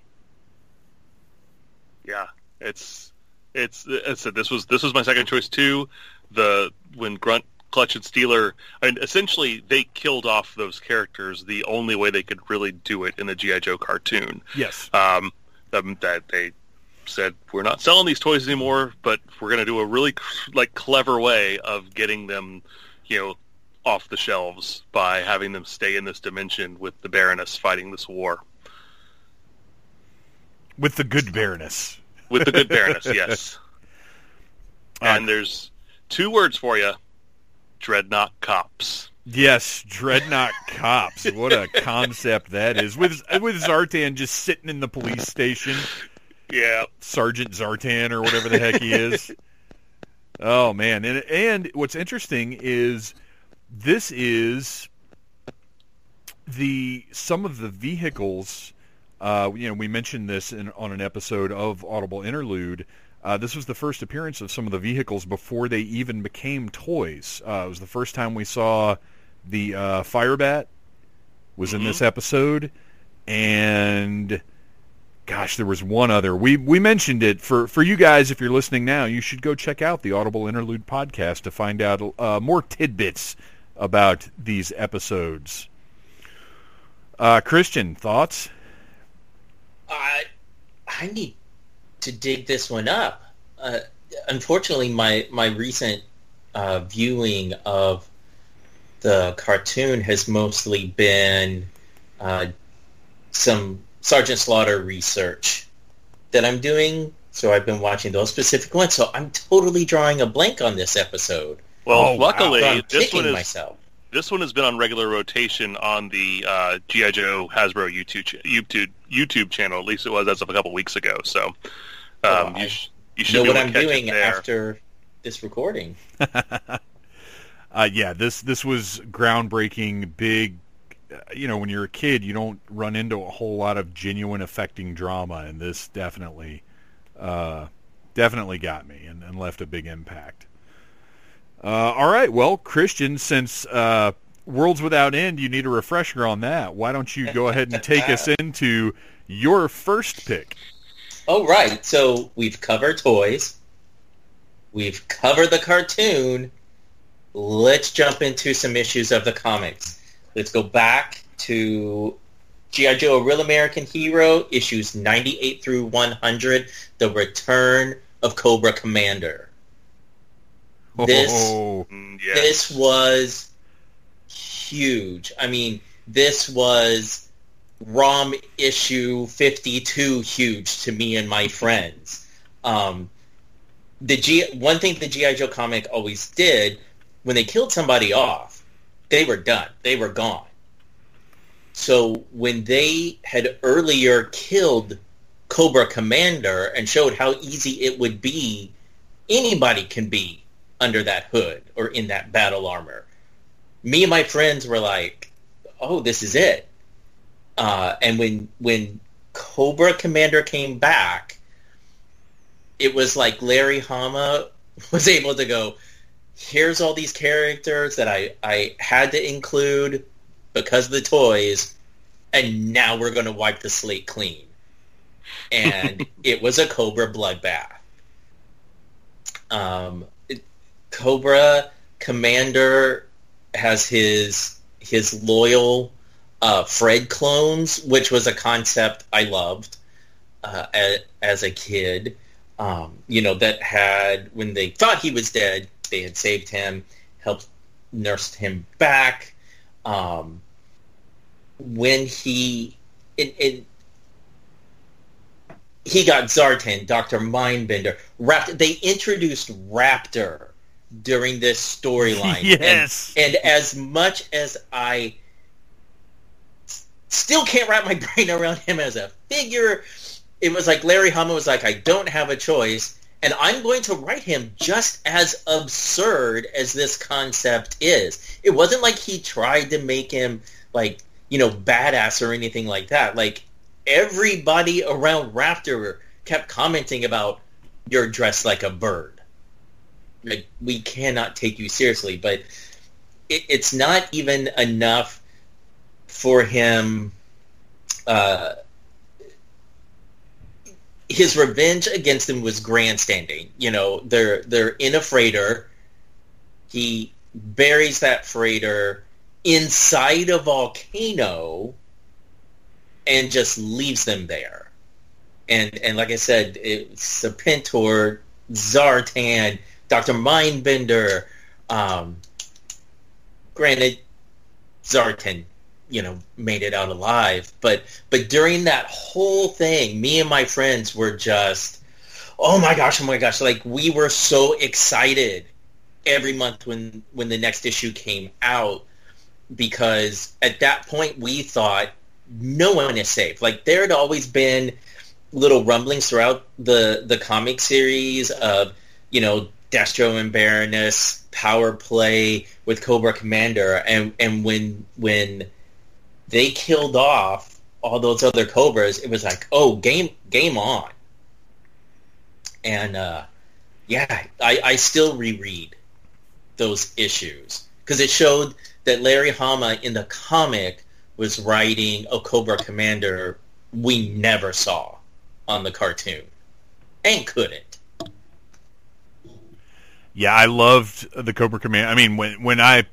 Yeah, it's it's. I said this was this was my second choice too. The when Grunt, Clutch, and Steeler, I mean, essentially they killed off those characters the only way they could really do it in the GI Joe cartoon. Yes. Um, um, that they said we're not selling these toys anymore, but we're going to do a really like clever way of getting them, you know, off the shelves by having them stay in this dimension with the Baroness fighting this war. With the good Baroness. With the good Baroness, yes. Uh, and there's two words for you: Dreadnok Cops. Yes, Dreadnok Cops. What a concept that is. With with Zartan just sitting in the police station. Yeah. Sergeant Zartan or whatever the heck he is. oh man, and and what's interesting is this is the some of the vehicles. Uh, you know, we mentioned this in, on an episode of Audible Interlude. Uh, this was the first appearance of some of the vehicles before they even became toys. Uh, it was the first time we saw the uh, Firebat was in this episode, and gosh, there was one other. We we mentioned it for for you guys. If you're listening now, you should go check out the Audible Interlude podcast to find out uh, more tidbits about these episodes. Uh, Christian, thoughts? I I need to dig this one up. Uh, unfortunately, my my recent uh, viewing of the cartoon has mostly been uh, some Sergeant Slaughter research that I'm doing. So I've been watching those specific ones. So I'm totally drawing a blank on this episode. Well, Oh, wow. luckily, So this one is myself. this one has been on regular rotation on the uh, GI Joe Hasbro YouTube ch- YouTube YouTube channel. At least it was as of a couple weeks ago. So um, Oh, you, sh- you should know be what able I'm doing after this recording. Uh, yeah, this this was groundbreaking, big. You know, when you're a kid, you don't run into a whole lot of genuine affecting drama, and this definitely, uh, definitely got me and, and left a big impact. Uh, all right, well, Christian, since uh, Worlds Without End, you need a refresher on that. Why don't you go ahead and take us into your first pick? Oh, right. So we've covered toys. We've covered the cartoon. Let's jump into some issues of the comics. Let's go back to G.I. Joe, A Real American Hero, issues 98 through 100, The Return of Cobra Commander. This- Oh, Mm, yeah. This was huge. I mean, this was ROM issue 52 huge to me and my friends. Um, the G one thing the GI Joe comic always did when they killed somebody off, they were done. They were gone. So when they had earlier killed Cobra Commander and showed how easy it would be, anybody can be under that hood or in that battle armor. Me and my friends were like, "Oh, this is it." Uh, and when when Cobra Commander came back, it was like Larry Hama was able to go, "Here's all these characters that I I had to include because of the toys, and now we're going to wipe the slate clean." And it was a Cobra bloodbath. Um, it- Cobra Commander has his his loyal uh, Fred clones, which was a concept I loved uh, as, as a kid. Um, you know that had when they thought he was dead, they had saved him, helped nursed him back. Um, when he in, in he got Zartan, Doctor Mindbender, Raptor. They introduced Raptor during this storyline. And- yes. and as much as I still can't wrap my brain around him as a figure, it was like Larry Hama was like, I don't have a choice, and I'm going to write him just as absurd as this concept is. It wasn't like he tried to make him like, you know, badass or anything like that. Like everybody around Raptor kept commenting about you're dressed like a bird like we cannot take you seriously but it, it's not even enough for him uh, his revenge against them was grandstanding you know they're they're in a freighter he buries that freighter inside a volcano and just leaves them there and and like i said it's Serpentor, zartan Dr. Mindbender, um, granted, Zartan, you know, made it out alive, but but during that whole thing, me and my friends were just, oh my gosh, oh my gosh, like we were so excited every month when when the next issue came out because at that point we thought no one is safe. Like there had always been little rumblings throughout the the comic series of you know Destro and Baroness power play with Cobra Commander, and and when when they killed off all those other Cobras, it was like, oh, game game on. And uh, yeah, I, I still reread those issues because it showed that Larry Hama in the comic was writing a Cobra Commander we never saw on the cartoon and couldn't. Yeah, I loved the Cobra Commander. I mean, when when I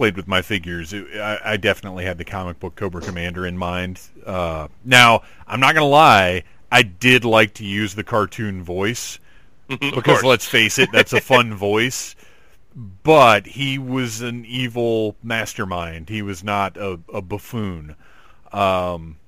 played with my figures, it, I, I, definitely had the comic book Cobra Commander in mind. Uh, now, I'm not going to lie, I did like to use the cartoon voice because let's face it, that's a fun voice. But he was an evil mastermind. He was not a, a buffoon. Um,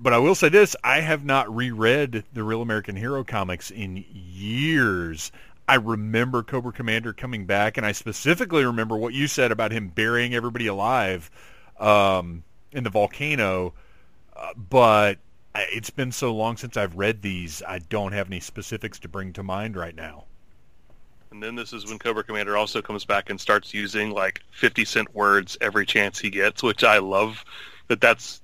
but I will say this: I have not reread the Real American Hero comics in years. I remember Cobra Commander coming back, and I specifically remember what you said about him burying everybody alive um, in the volcano. Uh, but it's been so long since I've read these, I don't have any specifics to bring to mind right now. And then this is when Cobra Commander also comes back and starts using like 50 cent words every chance he gets, which I love. That that's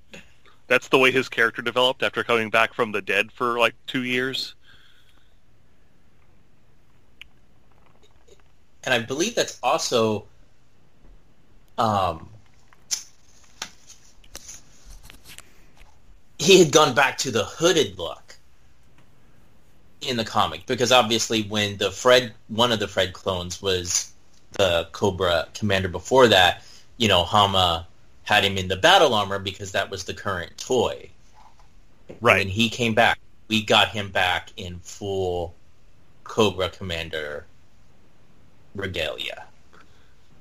that's the way his character developed after coming back from the dead for like two years. And I believe that's also um, he had gone back to the hooded look in the comic because obviously when the Fred one of the Fred clones was the Cobra commander before that, you know, Hama had him in the battle armor because that was the current toy. Right. And he came back, we got him back in full Cobra Commander regalia.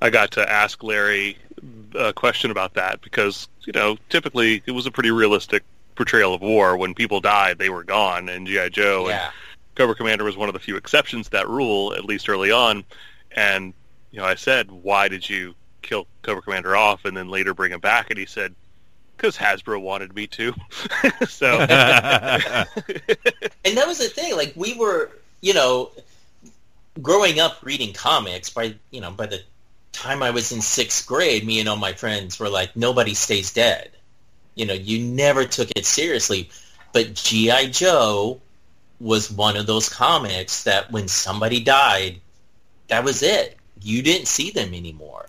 I got to ask Larry a question about that because, you know, typically it was a pretty realistic portrayal of war. When people died, they were gone, and G.I. Joe yeah. and Cobra Commander was one of the few exceptions to that rule, at least early on. And, you know, I said, why did you kill Cobra Commander off and then later bring him back, and he said, "Because Hasbro wanted me to." so, and that was the thing. Like we were, you know, growing up reading comics. By you know, by the time I was in sixth grade, me and all my friends were like, "Nobody stays dead." You know, you never took it seriously. But GI Joe was one of those comics that when somebody died, that was it. You didn't see them anymore.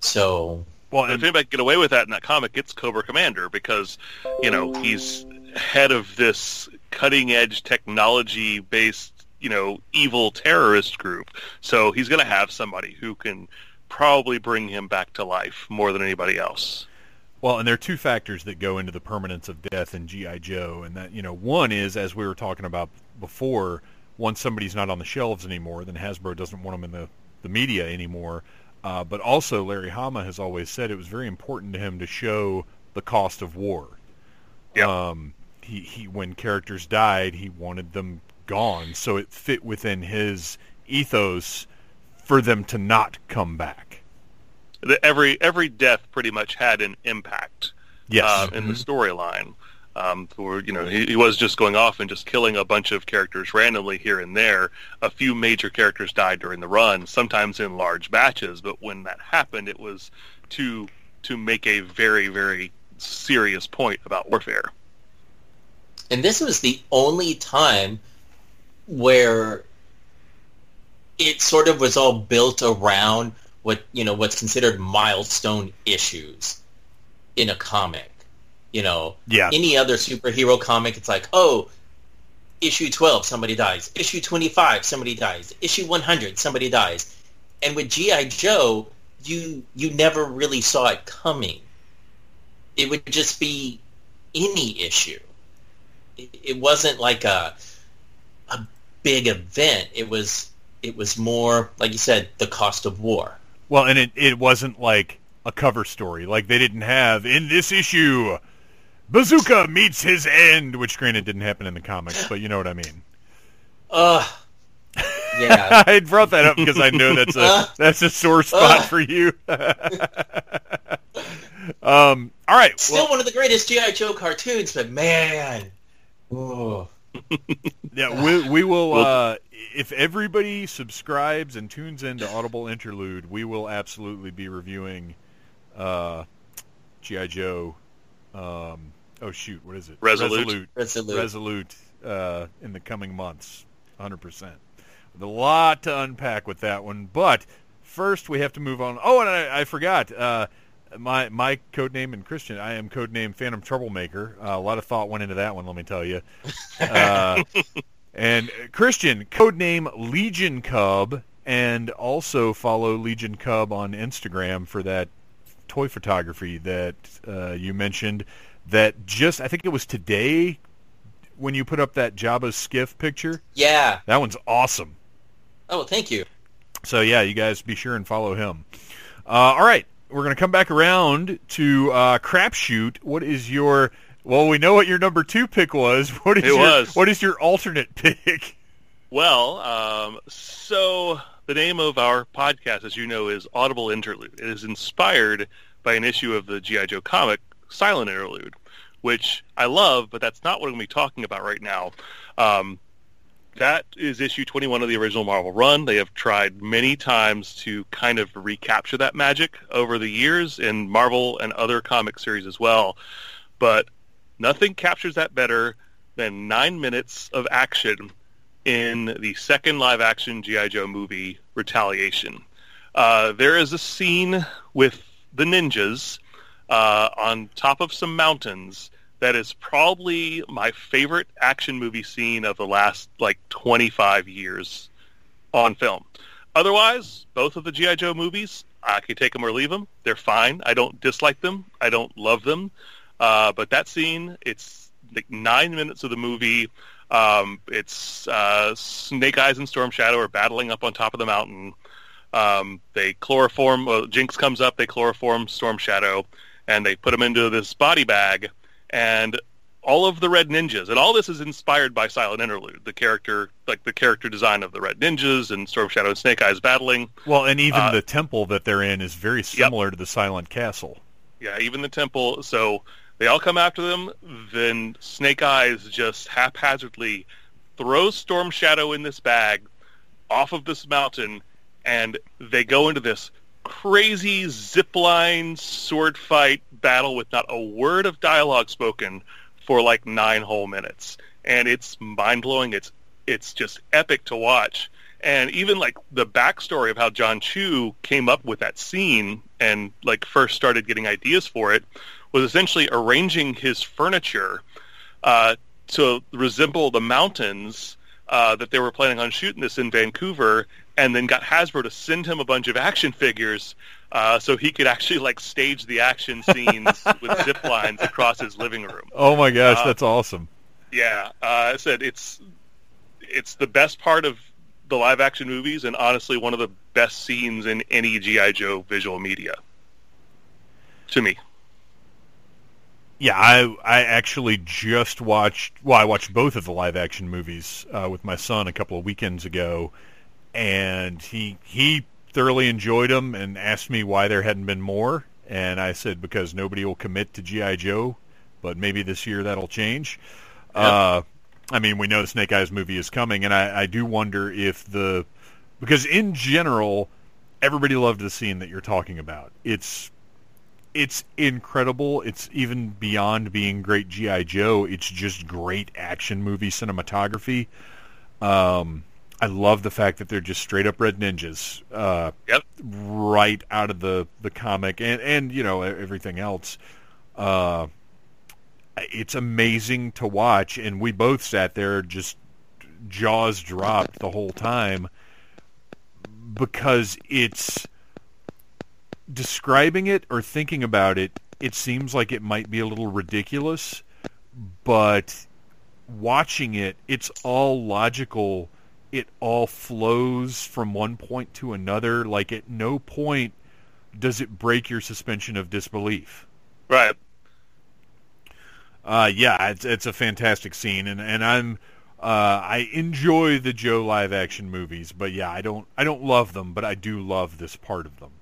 So well, if anybody can get away with that in that comic, it's Cobra Commander because you know he's head of this cutting edge technology based you know evil terrorist group. So he's going to have somebody who can probably bring him back to life more than anybody else. Well, and there are two factors that go into the permanence of death in GI Joe, and that you know one is as we were talking about before, once somebody's not on the shelves anymore, then Hasbro doesn't want them in the the media anymore. Uh, but also, Larry Hama has always said it was very important to him to show the cost of war. Yeah. Um, he, he, when characters died, he wanted them gone, so it fit within his ethos for them to not come back. Every every death pretty much had an impact. Yes. Uh, in mm-hmm. the storyline um, where you know he, he, was just going off and just killing a bunch of characters randomly here and there. A few major characters died during the run, sometimes in large batches. But when that happened, it was to to make a very very serious point about warfare. And this was the only time where it sort of was all built around what you know what's considered milestone issues in a comic you know, yeah. any other superhero comic, it's like, oh, issue 12, somebody dies. Issue 25, somebody dies. Issue 100, somebody dies. And with G.I. Joe, you you never really saw it coming. It would just be any issue. It, it wasn't like a big event. It was it was more like you said, the cost of war. Well, and it it wasn't like a cover story. Like they didn't have in this issue Bazooka meets his end, which granted didn't happen in the comics, but you know what I mean. Uh, yeah. I brought that up because I know that's a uh, that's a sore spot uh, for you. um, all right. Still well, one of the greatest GI Joe cartoons, but man, Oh. Yeah, we we will. Uh, if everybody subscribes and tunes into Audible Interlude, we will absolutely be reviewing uh, GI Joe. Um, oh shoot, what is it? Resolute. Resolute. Resolute. Resolute uh, in the coming months, 100%. A lot to unpack with that one, but first we have to move on. Oh, and I, I forgot. My my code name in Christian, I am code name Phantom Troublemaker. Uh, a lot of thought went into that one. Let me tell you. Uh, and Christian, code name Legion Cub, and also follow Legion Cub on Instagram for that toy photography that uh, you mentioned. That just I think it was today when you put up that Jabba's skiff picture. Yeah. That one's awesome. Oh, thank you. So yeah, you guys be sure and follow him. Uh, all right, we're gonna come back around to uh, crapshoot. What is your? Well, we know what your number two pick was. What is It your? was. What is your alternate pick? Well, um, so the name of our podcast, as you know, is Audible Interlude. It is inspired by an issue of the G.I. Joe comic, Silent Interlude, which I love, but that's not what I'm going to be talking about right now. Um, that is issue 21 of the original Marvel run. They have tried many times to kind of recapture that magic over the years in Marvel and other comic series as well. But nothing captures that better than nine minutes of action in the second live-action G.I. Joe movie, Retaliation. Uh, there is a scene with the ninjas uh, on top of some mountains that is probably my favorite action movie scene of the last like 25 years on film. Otherwise, both of the G.I. Joe movies, I can take them or leave them. They're fine. I don't dislike them. I don't love them. Uh, but that scene, it's like nine minutes of the movie. Um, it's uh, Snake Eyes and Storm Shadow are battling up on top of the mountain. Um, they chloroform. Jinx comes up. They chloroform Storm Shadow, and they put him into this body bag. And all of the Red Ninjas, and all this is inspired by Silent Interlude, the character, like the character design of the Red Ninjas and Storm Shadow and Snake Eyes battling. Well, and even Uh, the temple that they're in is very similar to the Silent Castle. Yeah, even the temple. So they all come after them. Then Snake Eyes just haphazardly throws Storm Shadow in this bag off of this mountain, and they go into this crazy zipline sword fight battle with not a word of dialogue spoken for like nine whole minutes. And it's mind blowing. It's it's just epic to watch. And even like the backstory of how Jon Chu came up with that scene and like first started getting ideas for it was essentially arranging his furniture uh, to resemble the mountains uh, that they were planning on shooting this in Vancouver, and then got Hasbro to send him a bunch of action figures uh, so he could actually like stage the action scenes with zip lines across his living room. Oh my gosh, Uh, that's awesome. Yeah, uh, I said it's it's the best part of the live action movies, and honestly, one of the best scenes in any GI Joe visual media. To me, Yeah, I I actually just watched. Well, I watched both of the live action movies uh, with my son a couple of weekends ago, and he he thoroughly enjoyed them and asked me why there hadn't been more. And I said because nobody will commit to GI Joe, but maybe this year that'll change. Uh, I mean, we know the Snake Eyes movie is coming, and I, I do wonder if the because in general, everybody loved the scene that you're talking about. It's it's incredible. It's even beyond being great GI Joe. It's just great action movie cinematography. Um, I love the fact that they're just straight up red ninjas, uh, Yep. right out of the the comic, and and you know everything else. Uh, it's amazing to watch, and we both sat there just jaws dropped the whole time because it's describing it or thinking about it, it seems like it might be a little ridiculous, but watching it, it's all logical. It all flows from one point to another. Like at no point does it break your suspension of disbelief. right? Uh, yeah, it's it's a fantastic scene, and and I'm uh, I enjoy the Joe live action movies, but yeah, I don't I don't love them, but I do love this part of them,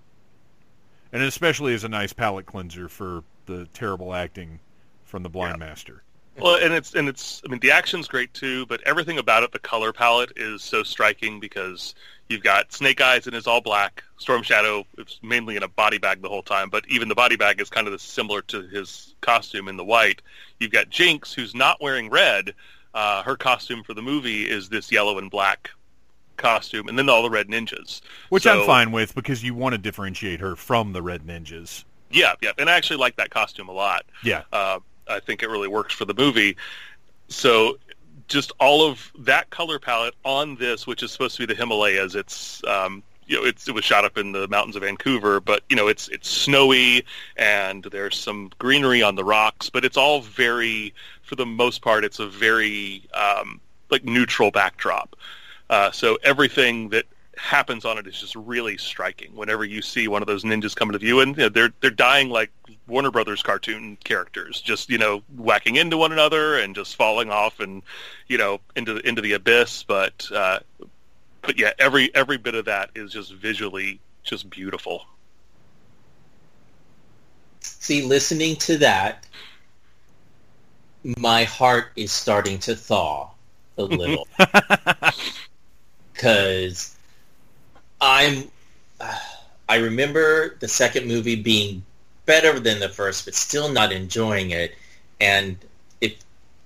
and especially as a nice palate cleanser for the terrible acting from the Blind Master. Well, and it's and it's. I mean, the action's great too, but everything about it, the color palette is so striking because you've got Snake Eyes and is all black. Storm Shadow is mainly in a body bag the whole time, but even the body bag is kind of similar to his costume in the white. You've got Jinx, who's not wearing red. Uh, her costume for the movie is this yellow and black costume, and then all the red ninjas, which so, I'm fine with because you want to differentiate her from the red ninjas. Yeah, yeah, and I actually like that costume a lot. Yeah, uh, I think it really works for the movie. So just all of that color palette on this, which is supposed to be the Himalayas. It's um, you know it's, it was shot up in the mountains of Vancouver, but you know it's it's snowy and there's some greenery on the rocks, but it's all very, for the most part, it's a very um, like neutral backdrop. Uh, so everything that happens on it is just really striking. Whenever you see one of those ninjas coming to view, and you know, they're they're dying like Warner Brothers cartoon characters, just you know whacking into one another and just falling off and you know into the, into the abyss. But uh, but yeah, every every bit of that is just visually just beautiful. See, listening to that, my heart is starting to thaw a little because I'm. I remember the second movie being better than the first, but still not enjoying it. And if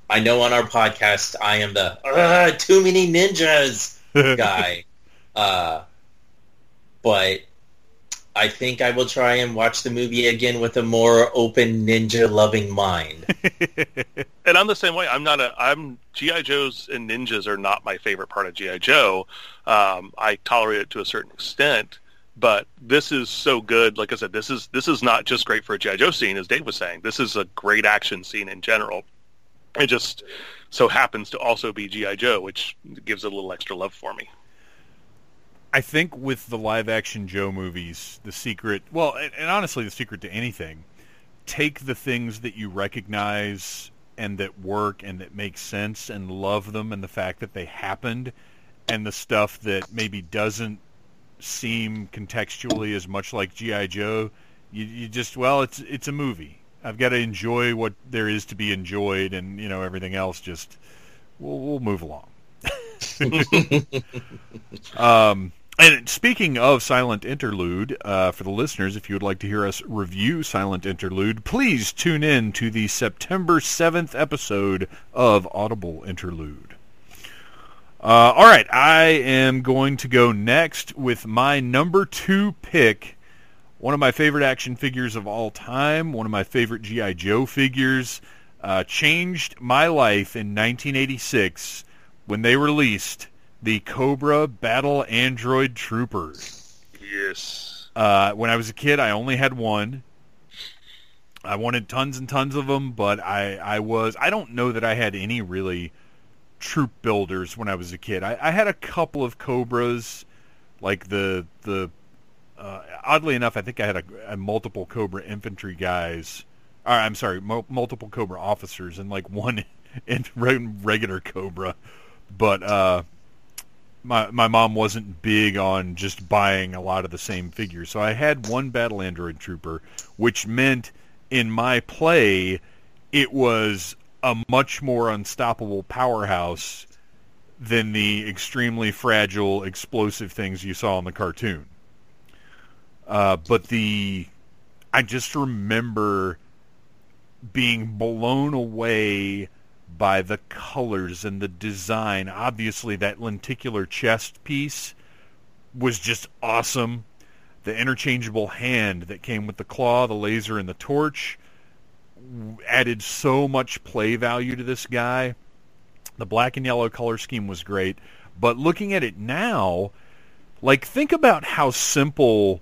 I know on our podcast, I am the too many ninjas guy. uh, but I think I will try and watch the movie again with a more open ninja loving mind. and I'm the same way. I'm not a I'm GI Joes and ninjas are not my favorite part of GI Joe. Um, I tolerate it to a certain extent, but this is so good. Like I said, this is this is not just great for a GI Joe scene, as Dave was saying. This is a great action scene in general. It just so happens to also be GI Joe, which gives it a little extra love for me. I think with the live action Joe movies, the secret, well, and, and, honestly, the secret to anything, take the things that you recognize and that work and that make sense and love them and the fact that they happened and the stuff that maybe doesn't seem contextually as much like GI Joe. You, you just well, it's it's a movie. I've got to enjoy what there is to be enjoyed, and you know everything else. Just we'll, we'll move along. um, and speaking of Silent Interlude, uh, for the listeners, if you would like to hear us review Silent Interlude, please tune in to the September 7th episode of Audible Interlude. Uh, all right, I am going to go next with my number two pick. One of my favorite action figures of all time, one of my favorite G.I. Joe figures, uh, changed my life in 1986 when they released the Cobra Battle Android Troopers. Yes. Uh, when I was a kid, I only had one. I wanted tons and tons of them, but I, I was I don't know that I had any really troop builders when I was a kid. I, I had a couple of Cobras, like the the. Uh, oddly enough, I think I had a, a multiple Cobra infantry guys. Or, I'm sorry, mo- multiple Cobra officers and like one in regular Cobra. But uh, my my mom wasn't big on just buying a lot of the same figures. So I had one battle android trooper, which meant in my play it was a much more unstoppable powerhouse than the extremely fragile explosive things you saw in the cartoon. Uh, but the I just remember being blown away by the colors and the design. Obviously, that lenticular chest piece was just awesome. The interchangeable hand that came with the claw, the laser, and the torch added so much play value to this guy. The black and yellow color scheme was great. But looking at it now, like think about how simple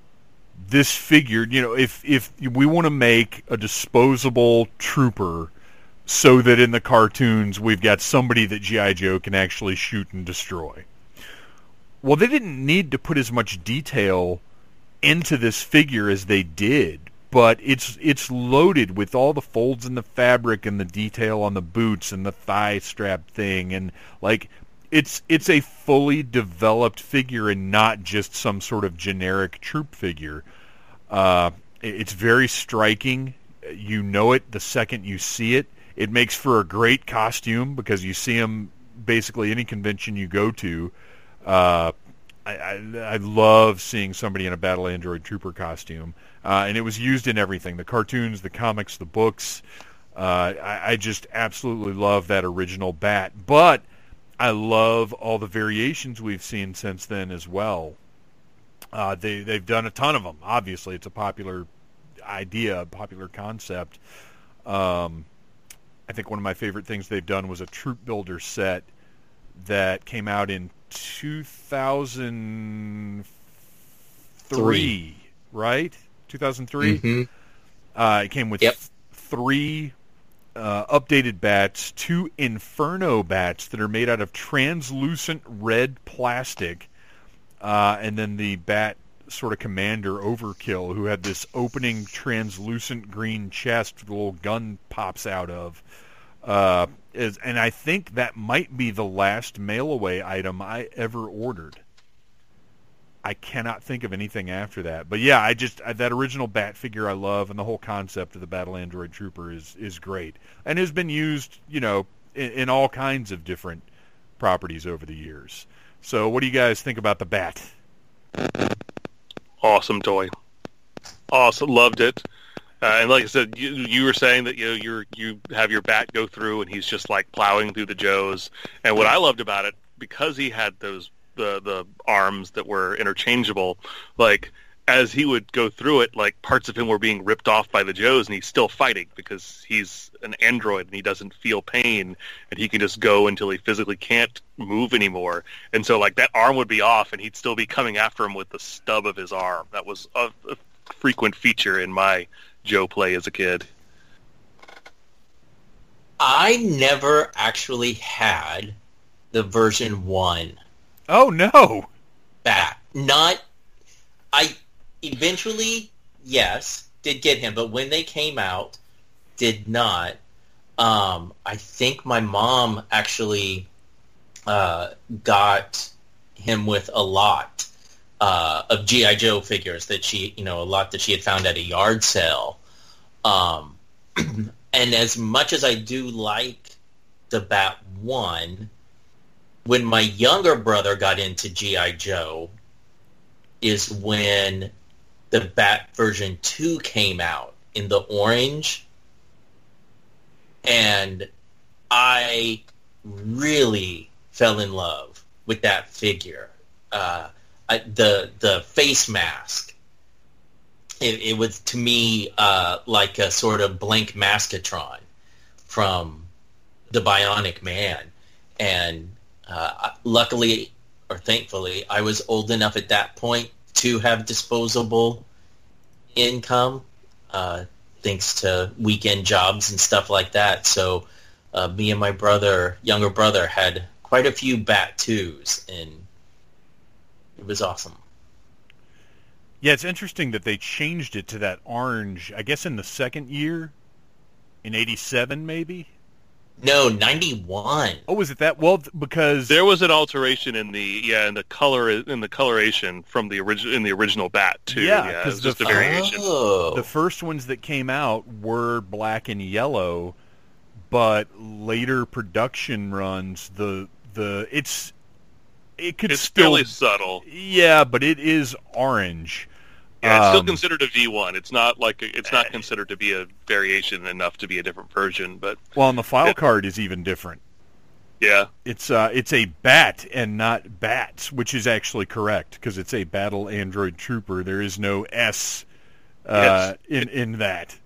this figure, you know, if if we want to make a disposable trooper so that in the cartoons we've got somebody that GI Joe can actually shoot and destroy. Well, they didn't need to put as much detail into this figure as they did, but it's it's loaded with all the folds in the fabric and the detail on the boots and the thigh strap thing and like it's it's a fully developed figure and not just some sort of generic troop figure. Uh, it's very striking. You know it the second you see it It makes for a great costume because you see them basically any convention you go to. Uh, I, I, I love seeing somebody in a Battle Android Trooper costume, uh, and it was used in everything: the cartoons, the comics, the books. Uh, I, I just absolutely love that original bat, but I love all the variations we've seen since then as well. Uh, they they've done a ton of them. Obviously, it's a popular idea, a popular concept. Um, I think one of my favorite things they've done was a troop builder set that came out in 2003, Three. right? 2003. Mhm. Uh, it came with Yep. three uh, updated bats, two Inferno bats that are made out of translucent red plastic, uh, and then the bat sort of commander Overkill, who had this opening translucent green chest the little gun pops out of. Uh, is and I think that might be the last mail away item I ever ordered. I cannot think of anything after that. But yeah, I just I, that original bat figure I love, and the whole concept of the Battle Android Trooper is is great, and has been used, you know, in, in all kinds of different properties over the years. So, what do you guys think about the bat? Awesome toy. Awesome, loved it. Uh, and like I said, you, you were saying that you know you you have your bat go through, and he's just like plowing through the Joes. And what I loved about it, because he had those the the arms that were interchangeable, like as he would go through it, like parts of him were being ripped off by the Joes, and he's still fighting because he's an android and he doesn't feel pain, and he can just go until he physically can't move anymore. And so, like that arm would be off, and he'd still be coming after him with the stub of his arm. That was a, a frequent feature in my Joe play as a kid. I never actually had the version one Oh no! bat. Not, I eventually, yes, did get him, but when they came out, did not. Um, I think my mom actually uh, got him with a lot uh, of GI Joe figures that she, you know, a lot that she had found at a yard sale. Um, and as much as I do like the Bat One, when my younger brother got into GI Joe, is when the Bat version two came out in the orange, and I really fell in love with that figure. Uh, I, the the face mask. It, it was to me uh, like a sort of blank maskatron from the Bionic Man, and uh, luckily or thankfully, I was old enough at that point to have disposable income, uh, thanks to weekend jobs and stuff like that. So uh, me and my brother, younger brother, had quite a few Bat twos, and it was awesome. Yeah, it's interesting that they changed it to that orange. I guess in the second year, in '87 maybe. No, ninety one. Oh, was it that? Well, because There was an alteration in the yeah in the color in the coloration from the original in the original bat too. Yeah, Yeah, it 'cause the just a f- variation. Oh, the first ones that came out were black and yellow, but later production runs the the it's it could It's still fairly subtle. yeah, but it is orange. Yeah, it's still Um, considered a V1. It's not like a, it's not considered to be a variation enough to be a different version. But Well, and the file Yeah. card is even different. yeah, It's uh, it's a bat and not bats, which is actually correct because it's a battle android trooper. There is no S uh, in in that.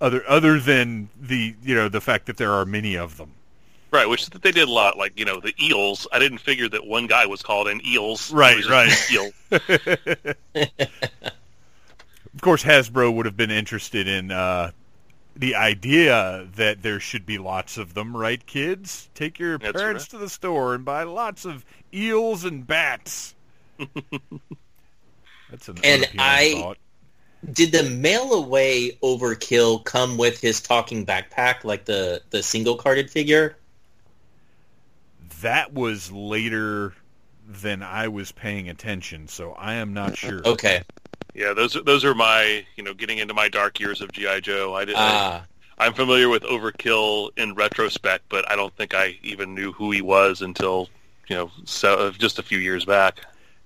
Other other than the you know the fact that there are many of them. Right. Which is that they did a lot. Like you know the eels. I didn't figure that one guy was called an eels. Right, right. Eel. Of course, Hasbro would have been interested in uh, the idea that there should be lots of them, right, kids? Take your That's parents to the store and buy lots of eels and bats. That's an And I- thought. did the mail away overkill come with his talking backpack, like the the single carded figure? That was later than I was paying attention, so I am not sure. Okay. Yeah, those are those are my you know getting into my dark years of GI Joe. I didn't. Ah, I'm familiar with Overkill in retrospect, but I don't think I even knew who he was until you know so, just a few years back.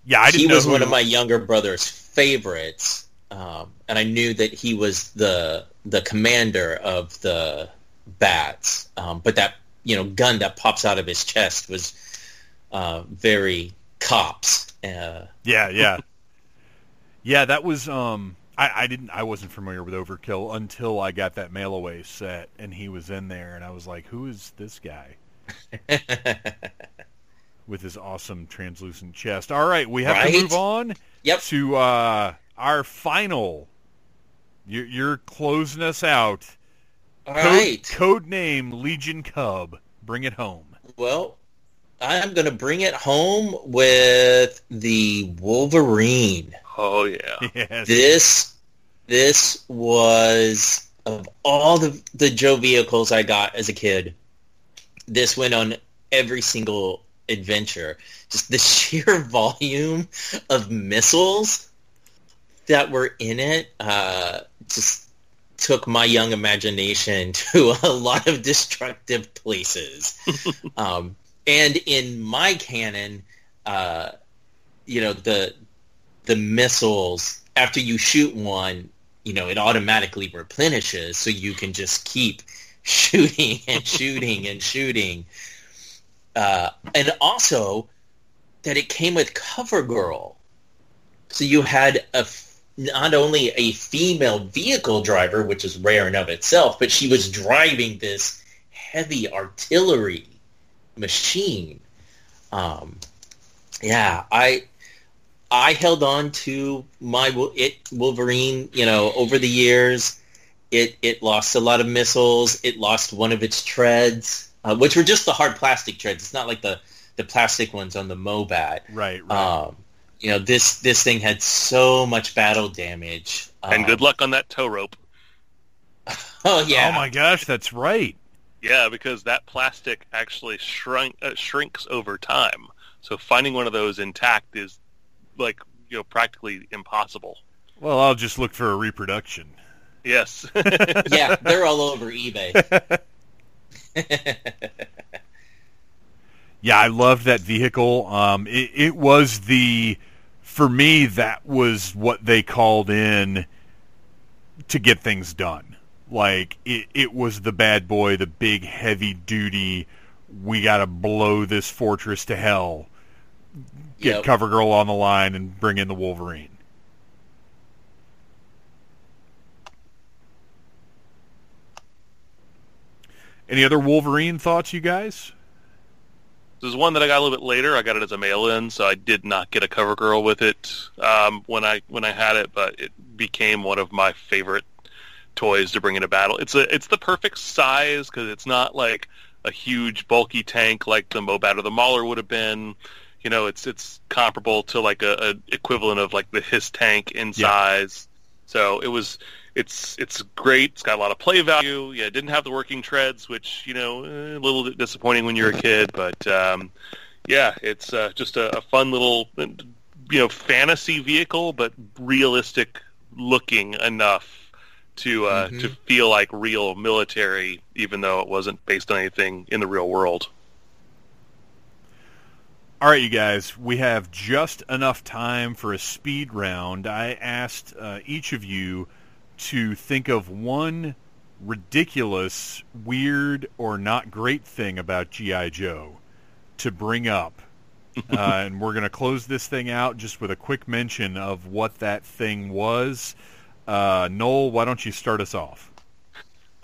Yeah, I didn't he know was who one he of my younger brother's favorites, um, and I knew that he was the the commander of the bats. Um, but that you know gun that pops out of his chest was uh, very cops. Uh, Yeah, yeah, yeah. That was um. I, I didn't. I wasn't familiar with Overkill until I got that mail away set, and he was in there, and I was like, "Who is this guy with his awesome translucent chest?" All right, we have to move on Yep. to uh, our final. You're, you're closing us out. All Code, right. code name Legion Cub. Bring it home. Well, I'm going to bring it home with the Wolverine. Oh yeah, Yes. This this was of all the the Joe vehicles I got as a kid. This went on every single adventure. Just the sheer volume of missiles that were in it uh, just took my young imagination to a lot of destructive places. um, and in my canon, uh, you know the the missiles after you shoot one, you know, it automatically replenishes, so you can just keep shooting and shooting and shooting. Uh, and also that it came with CoverGirl, so you had a f- not only a female vehicle driver, which is rare in of itself, but she was driving this heavy artillery machine. Um, yeah, I I held on to my it Wolverine, you know, over the years. It it lost a lot of missiles. It lost one of its treads, uh, which were just the hard plastic treads. It's not like the the plastic ones on the Mobat. Right, right. Um, you know, this this thing had so much battle damage. and Um, good luck on that tow rope. Oh yeah. Oh my gosh, that's right. Yeah, because that plastic actually shrink uh, shrinks over time. So finding one of those intact is like you know practically impossible. Well, I'll just look for a reproduction. Yes. yeah, they're all over eBay. Yeah, I loved that vehicle. Um, it, it was the, for me, that was what they called in to get things done. Like it, it was the bad boy, the big heavy duty. We got to blow this fortress to hell. Get Yep. CoverGirl on the line and bring in the Wolverine. Any other Wolverine thoughts, you guys? This is one that I got a little bit later. I got it as a mail-in, so I did not get a cover girl with it um, when I when I had it, but it became one of my favorite toys to bring into battle. It's a it's the perfect size because it's not like a huge bulky tank like the Mobat or the Mauler would have been. You know, it's it's comparable to like a, a equivalent of like the HISS tank in Yeah. size. So it was it's it's great. It's got a lot of play value. Yeah, it didn't have the working treads, which you know a little bit disappointing when you're a kid. But um, yeah, it's uh, just a, a fun little you know fantasy vehicle, but realistic looking enough to uh, Mhm. to feel like real military, even though it wasn't based on anything in the real world. All right, you guys, we have just enough time for a speed round. I asked uh, each of you to think of one ridiculous, weird, or not great thing about G.I. Joe to bring up. uh, and we're going to close this thing out just with a quick mention of what that thing was. Uh, Noel, why don't you start us off?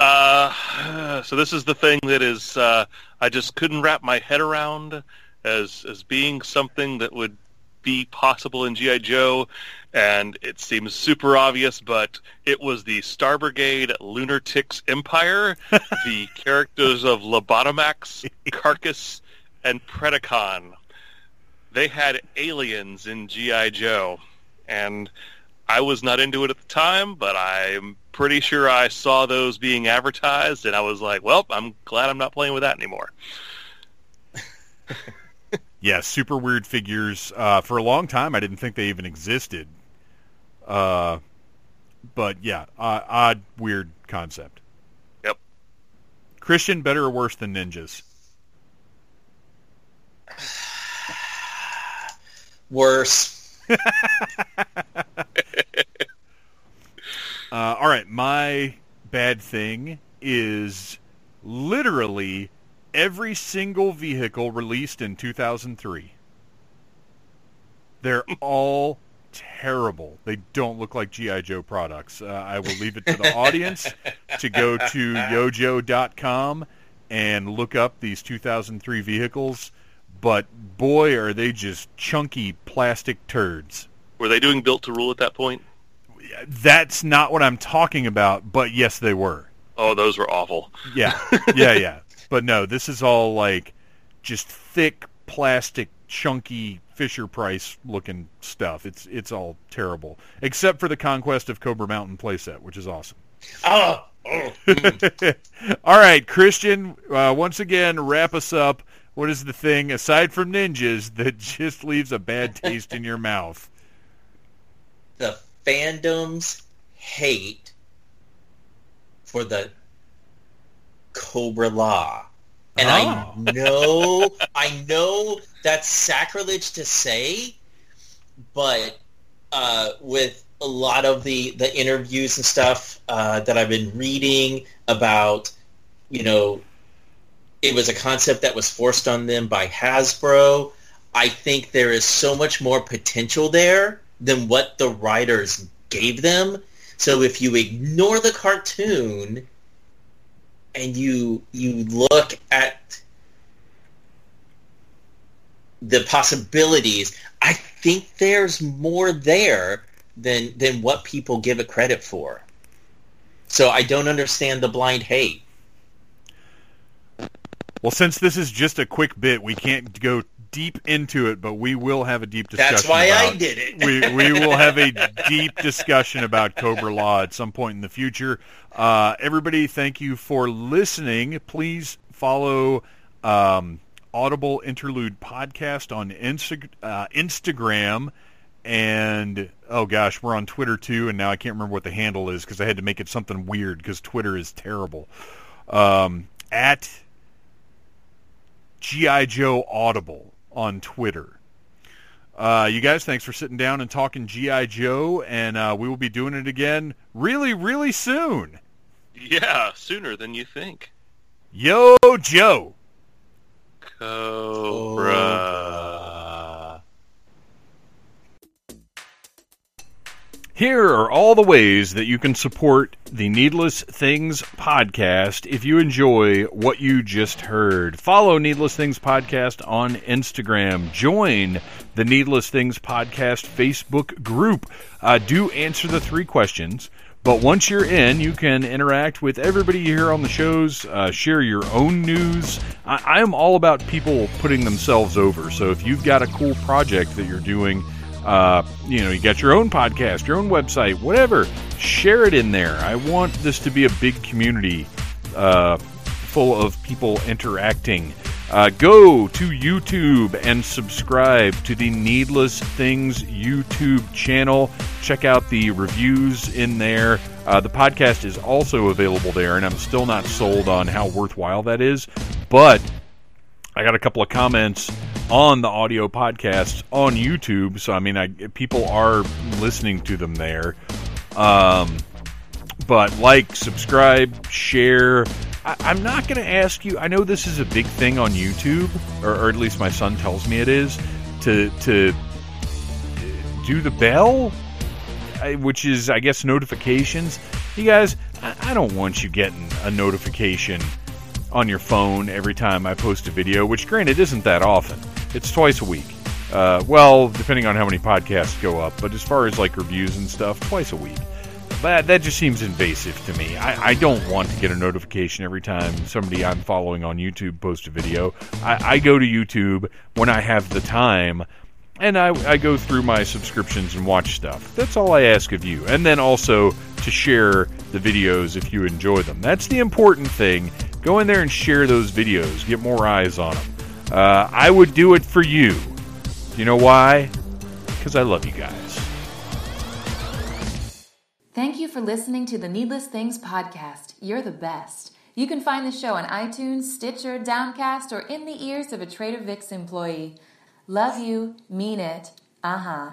Uh, so this is the thing that is uh, I just couldn't wrap my head around as as being something that would be possible in GI Joe, and it seems super obvious, but it was the Star Brigade Lunartix Empire, the characters of Lobotomaxx, Carcass, and Predacon. They had aliens in GI Joe, and I was not into it at the time, but I'm pretty sure I saw those being advertised, and I was like, "Well, I'm glad I'm not playing with that anymore." Yeah, super weird figures. Uh, for a long time, I didn't think they even existed. Uh, but yeah, uh, odd, weird concept. Yep. Christian, better or worse than ninjas? Worse. Uh, all right, my bad thing is literally every single vehicle released in 2003. They're all terrible. They don't look like GI Joe products. Uh, I will leave it to the audience to go to yojoe.com and look up these 2003 vehicles, but boy are they just chunky plastic turds. Were they doing built to rule at that point? That's not what I'm talking about, but yes, they were. Oh, those were awful. Yeah, yeah, yeah. But no, this is all like just thick plastic, chunky Fisher Price looking stuff. It's it's all terrible, except for the Conquest of Cobra Mountain playset, which is awesome. Oh, oh, mm. all right, Christian. Uh, once again, wrap us up. What is the thing aside from ninjas that just leaves a bad taste in your mouth? the fandom's hate for the Cobra-La. And Oh. I know, I know that's sacrilege to say, but uh, with a lot of the, the interviews and stuff uh, that I've been reading about, you know, it was a concept that was forced on them by Hasbro. I think there is so much more potential there than what the writers gave them. So if you ignore the cartoon and you you look at the possibilities, I think there's more there than than what people give it credit for. So I don't understand the blind hate. Well, since this is just a quick bit, we can't go deep into it, but we will have a deep discussion. That's why about, I did it. we we will have a deep discussion about Cobra-La at some point in the future. Uh, everybody, thank you for listening. Please follow um, Audible Interlude Podcast on Insta- uh, Instagram. And oh gosh, we're on Twitter too, and now I can't remember what the handle is because I had to make it something weird because Twitter is terrible. Um, at GI Joe Audible on Twitter. Uh, you guys, thanks for sitting down and talking GI Joe, and uh, we will be doing it again really, really soon. Yeah, sooner than you think. Yo, Joe. Cobra. Here are all the ways that you can support the Needless Things podcast if you enjoy what you just heard. Follow Needless Things podcast on Instagram. Join the Needless Things podcast Facebook group. Uh, do answer the three questions. But once you're in, you can interact with everybody here on the shows, uh, share your own news. I, I am all about people putting themselves over. So if you've got a cool project that you're doing, uh, you know, you got your own podcast, your own website, whatever, share it in there. I want this to be a big community uh, full of people interacting. Uh, go to YouTube and subscribe to the Needless Things YouTube channel. Check out the reviews in there. Uh, the podcast is also available there, and I'm still not sold on how worthwhile that is, but I got a couple of comments on the audio podcast on YouTube, so I mean, I, people are listening to them there. Um, but like, subscribe, share. I, I'm not going to ask you. I know this is a big thing on YouTube, or, or at least my son tells me it is. To to do the bell, which is I guess notifications. You guys, I, I don't want you getting a notification on your phone every time I post a video, which granted isn't that often. It's twice a week. Uh, well, depending on how many podcasts go up, but as far as like reviews and stuff, twice a week. But that just seems invasive to me. I, I don't want to get a notification every time somebody I'm following on YouTube posts a video. I, I go to YouTube when I have the time and I, I go through my subscriptions and watch stuff. That's all I ask of you. And then also to share the videos if you enjoy them. That's the important thing. Go in there and share those videos. Get more eyes on them. Uh, I would do it for you. You know why? Because I love you guys. Thank you for listening to the Needless Things podcast. You're the best. You can find the show on iTunes, Stitcher, Downcast, or in the ears of a Trader Vic's employee. Love you, mean it. Uh huh.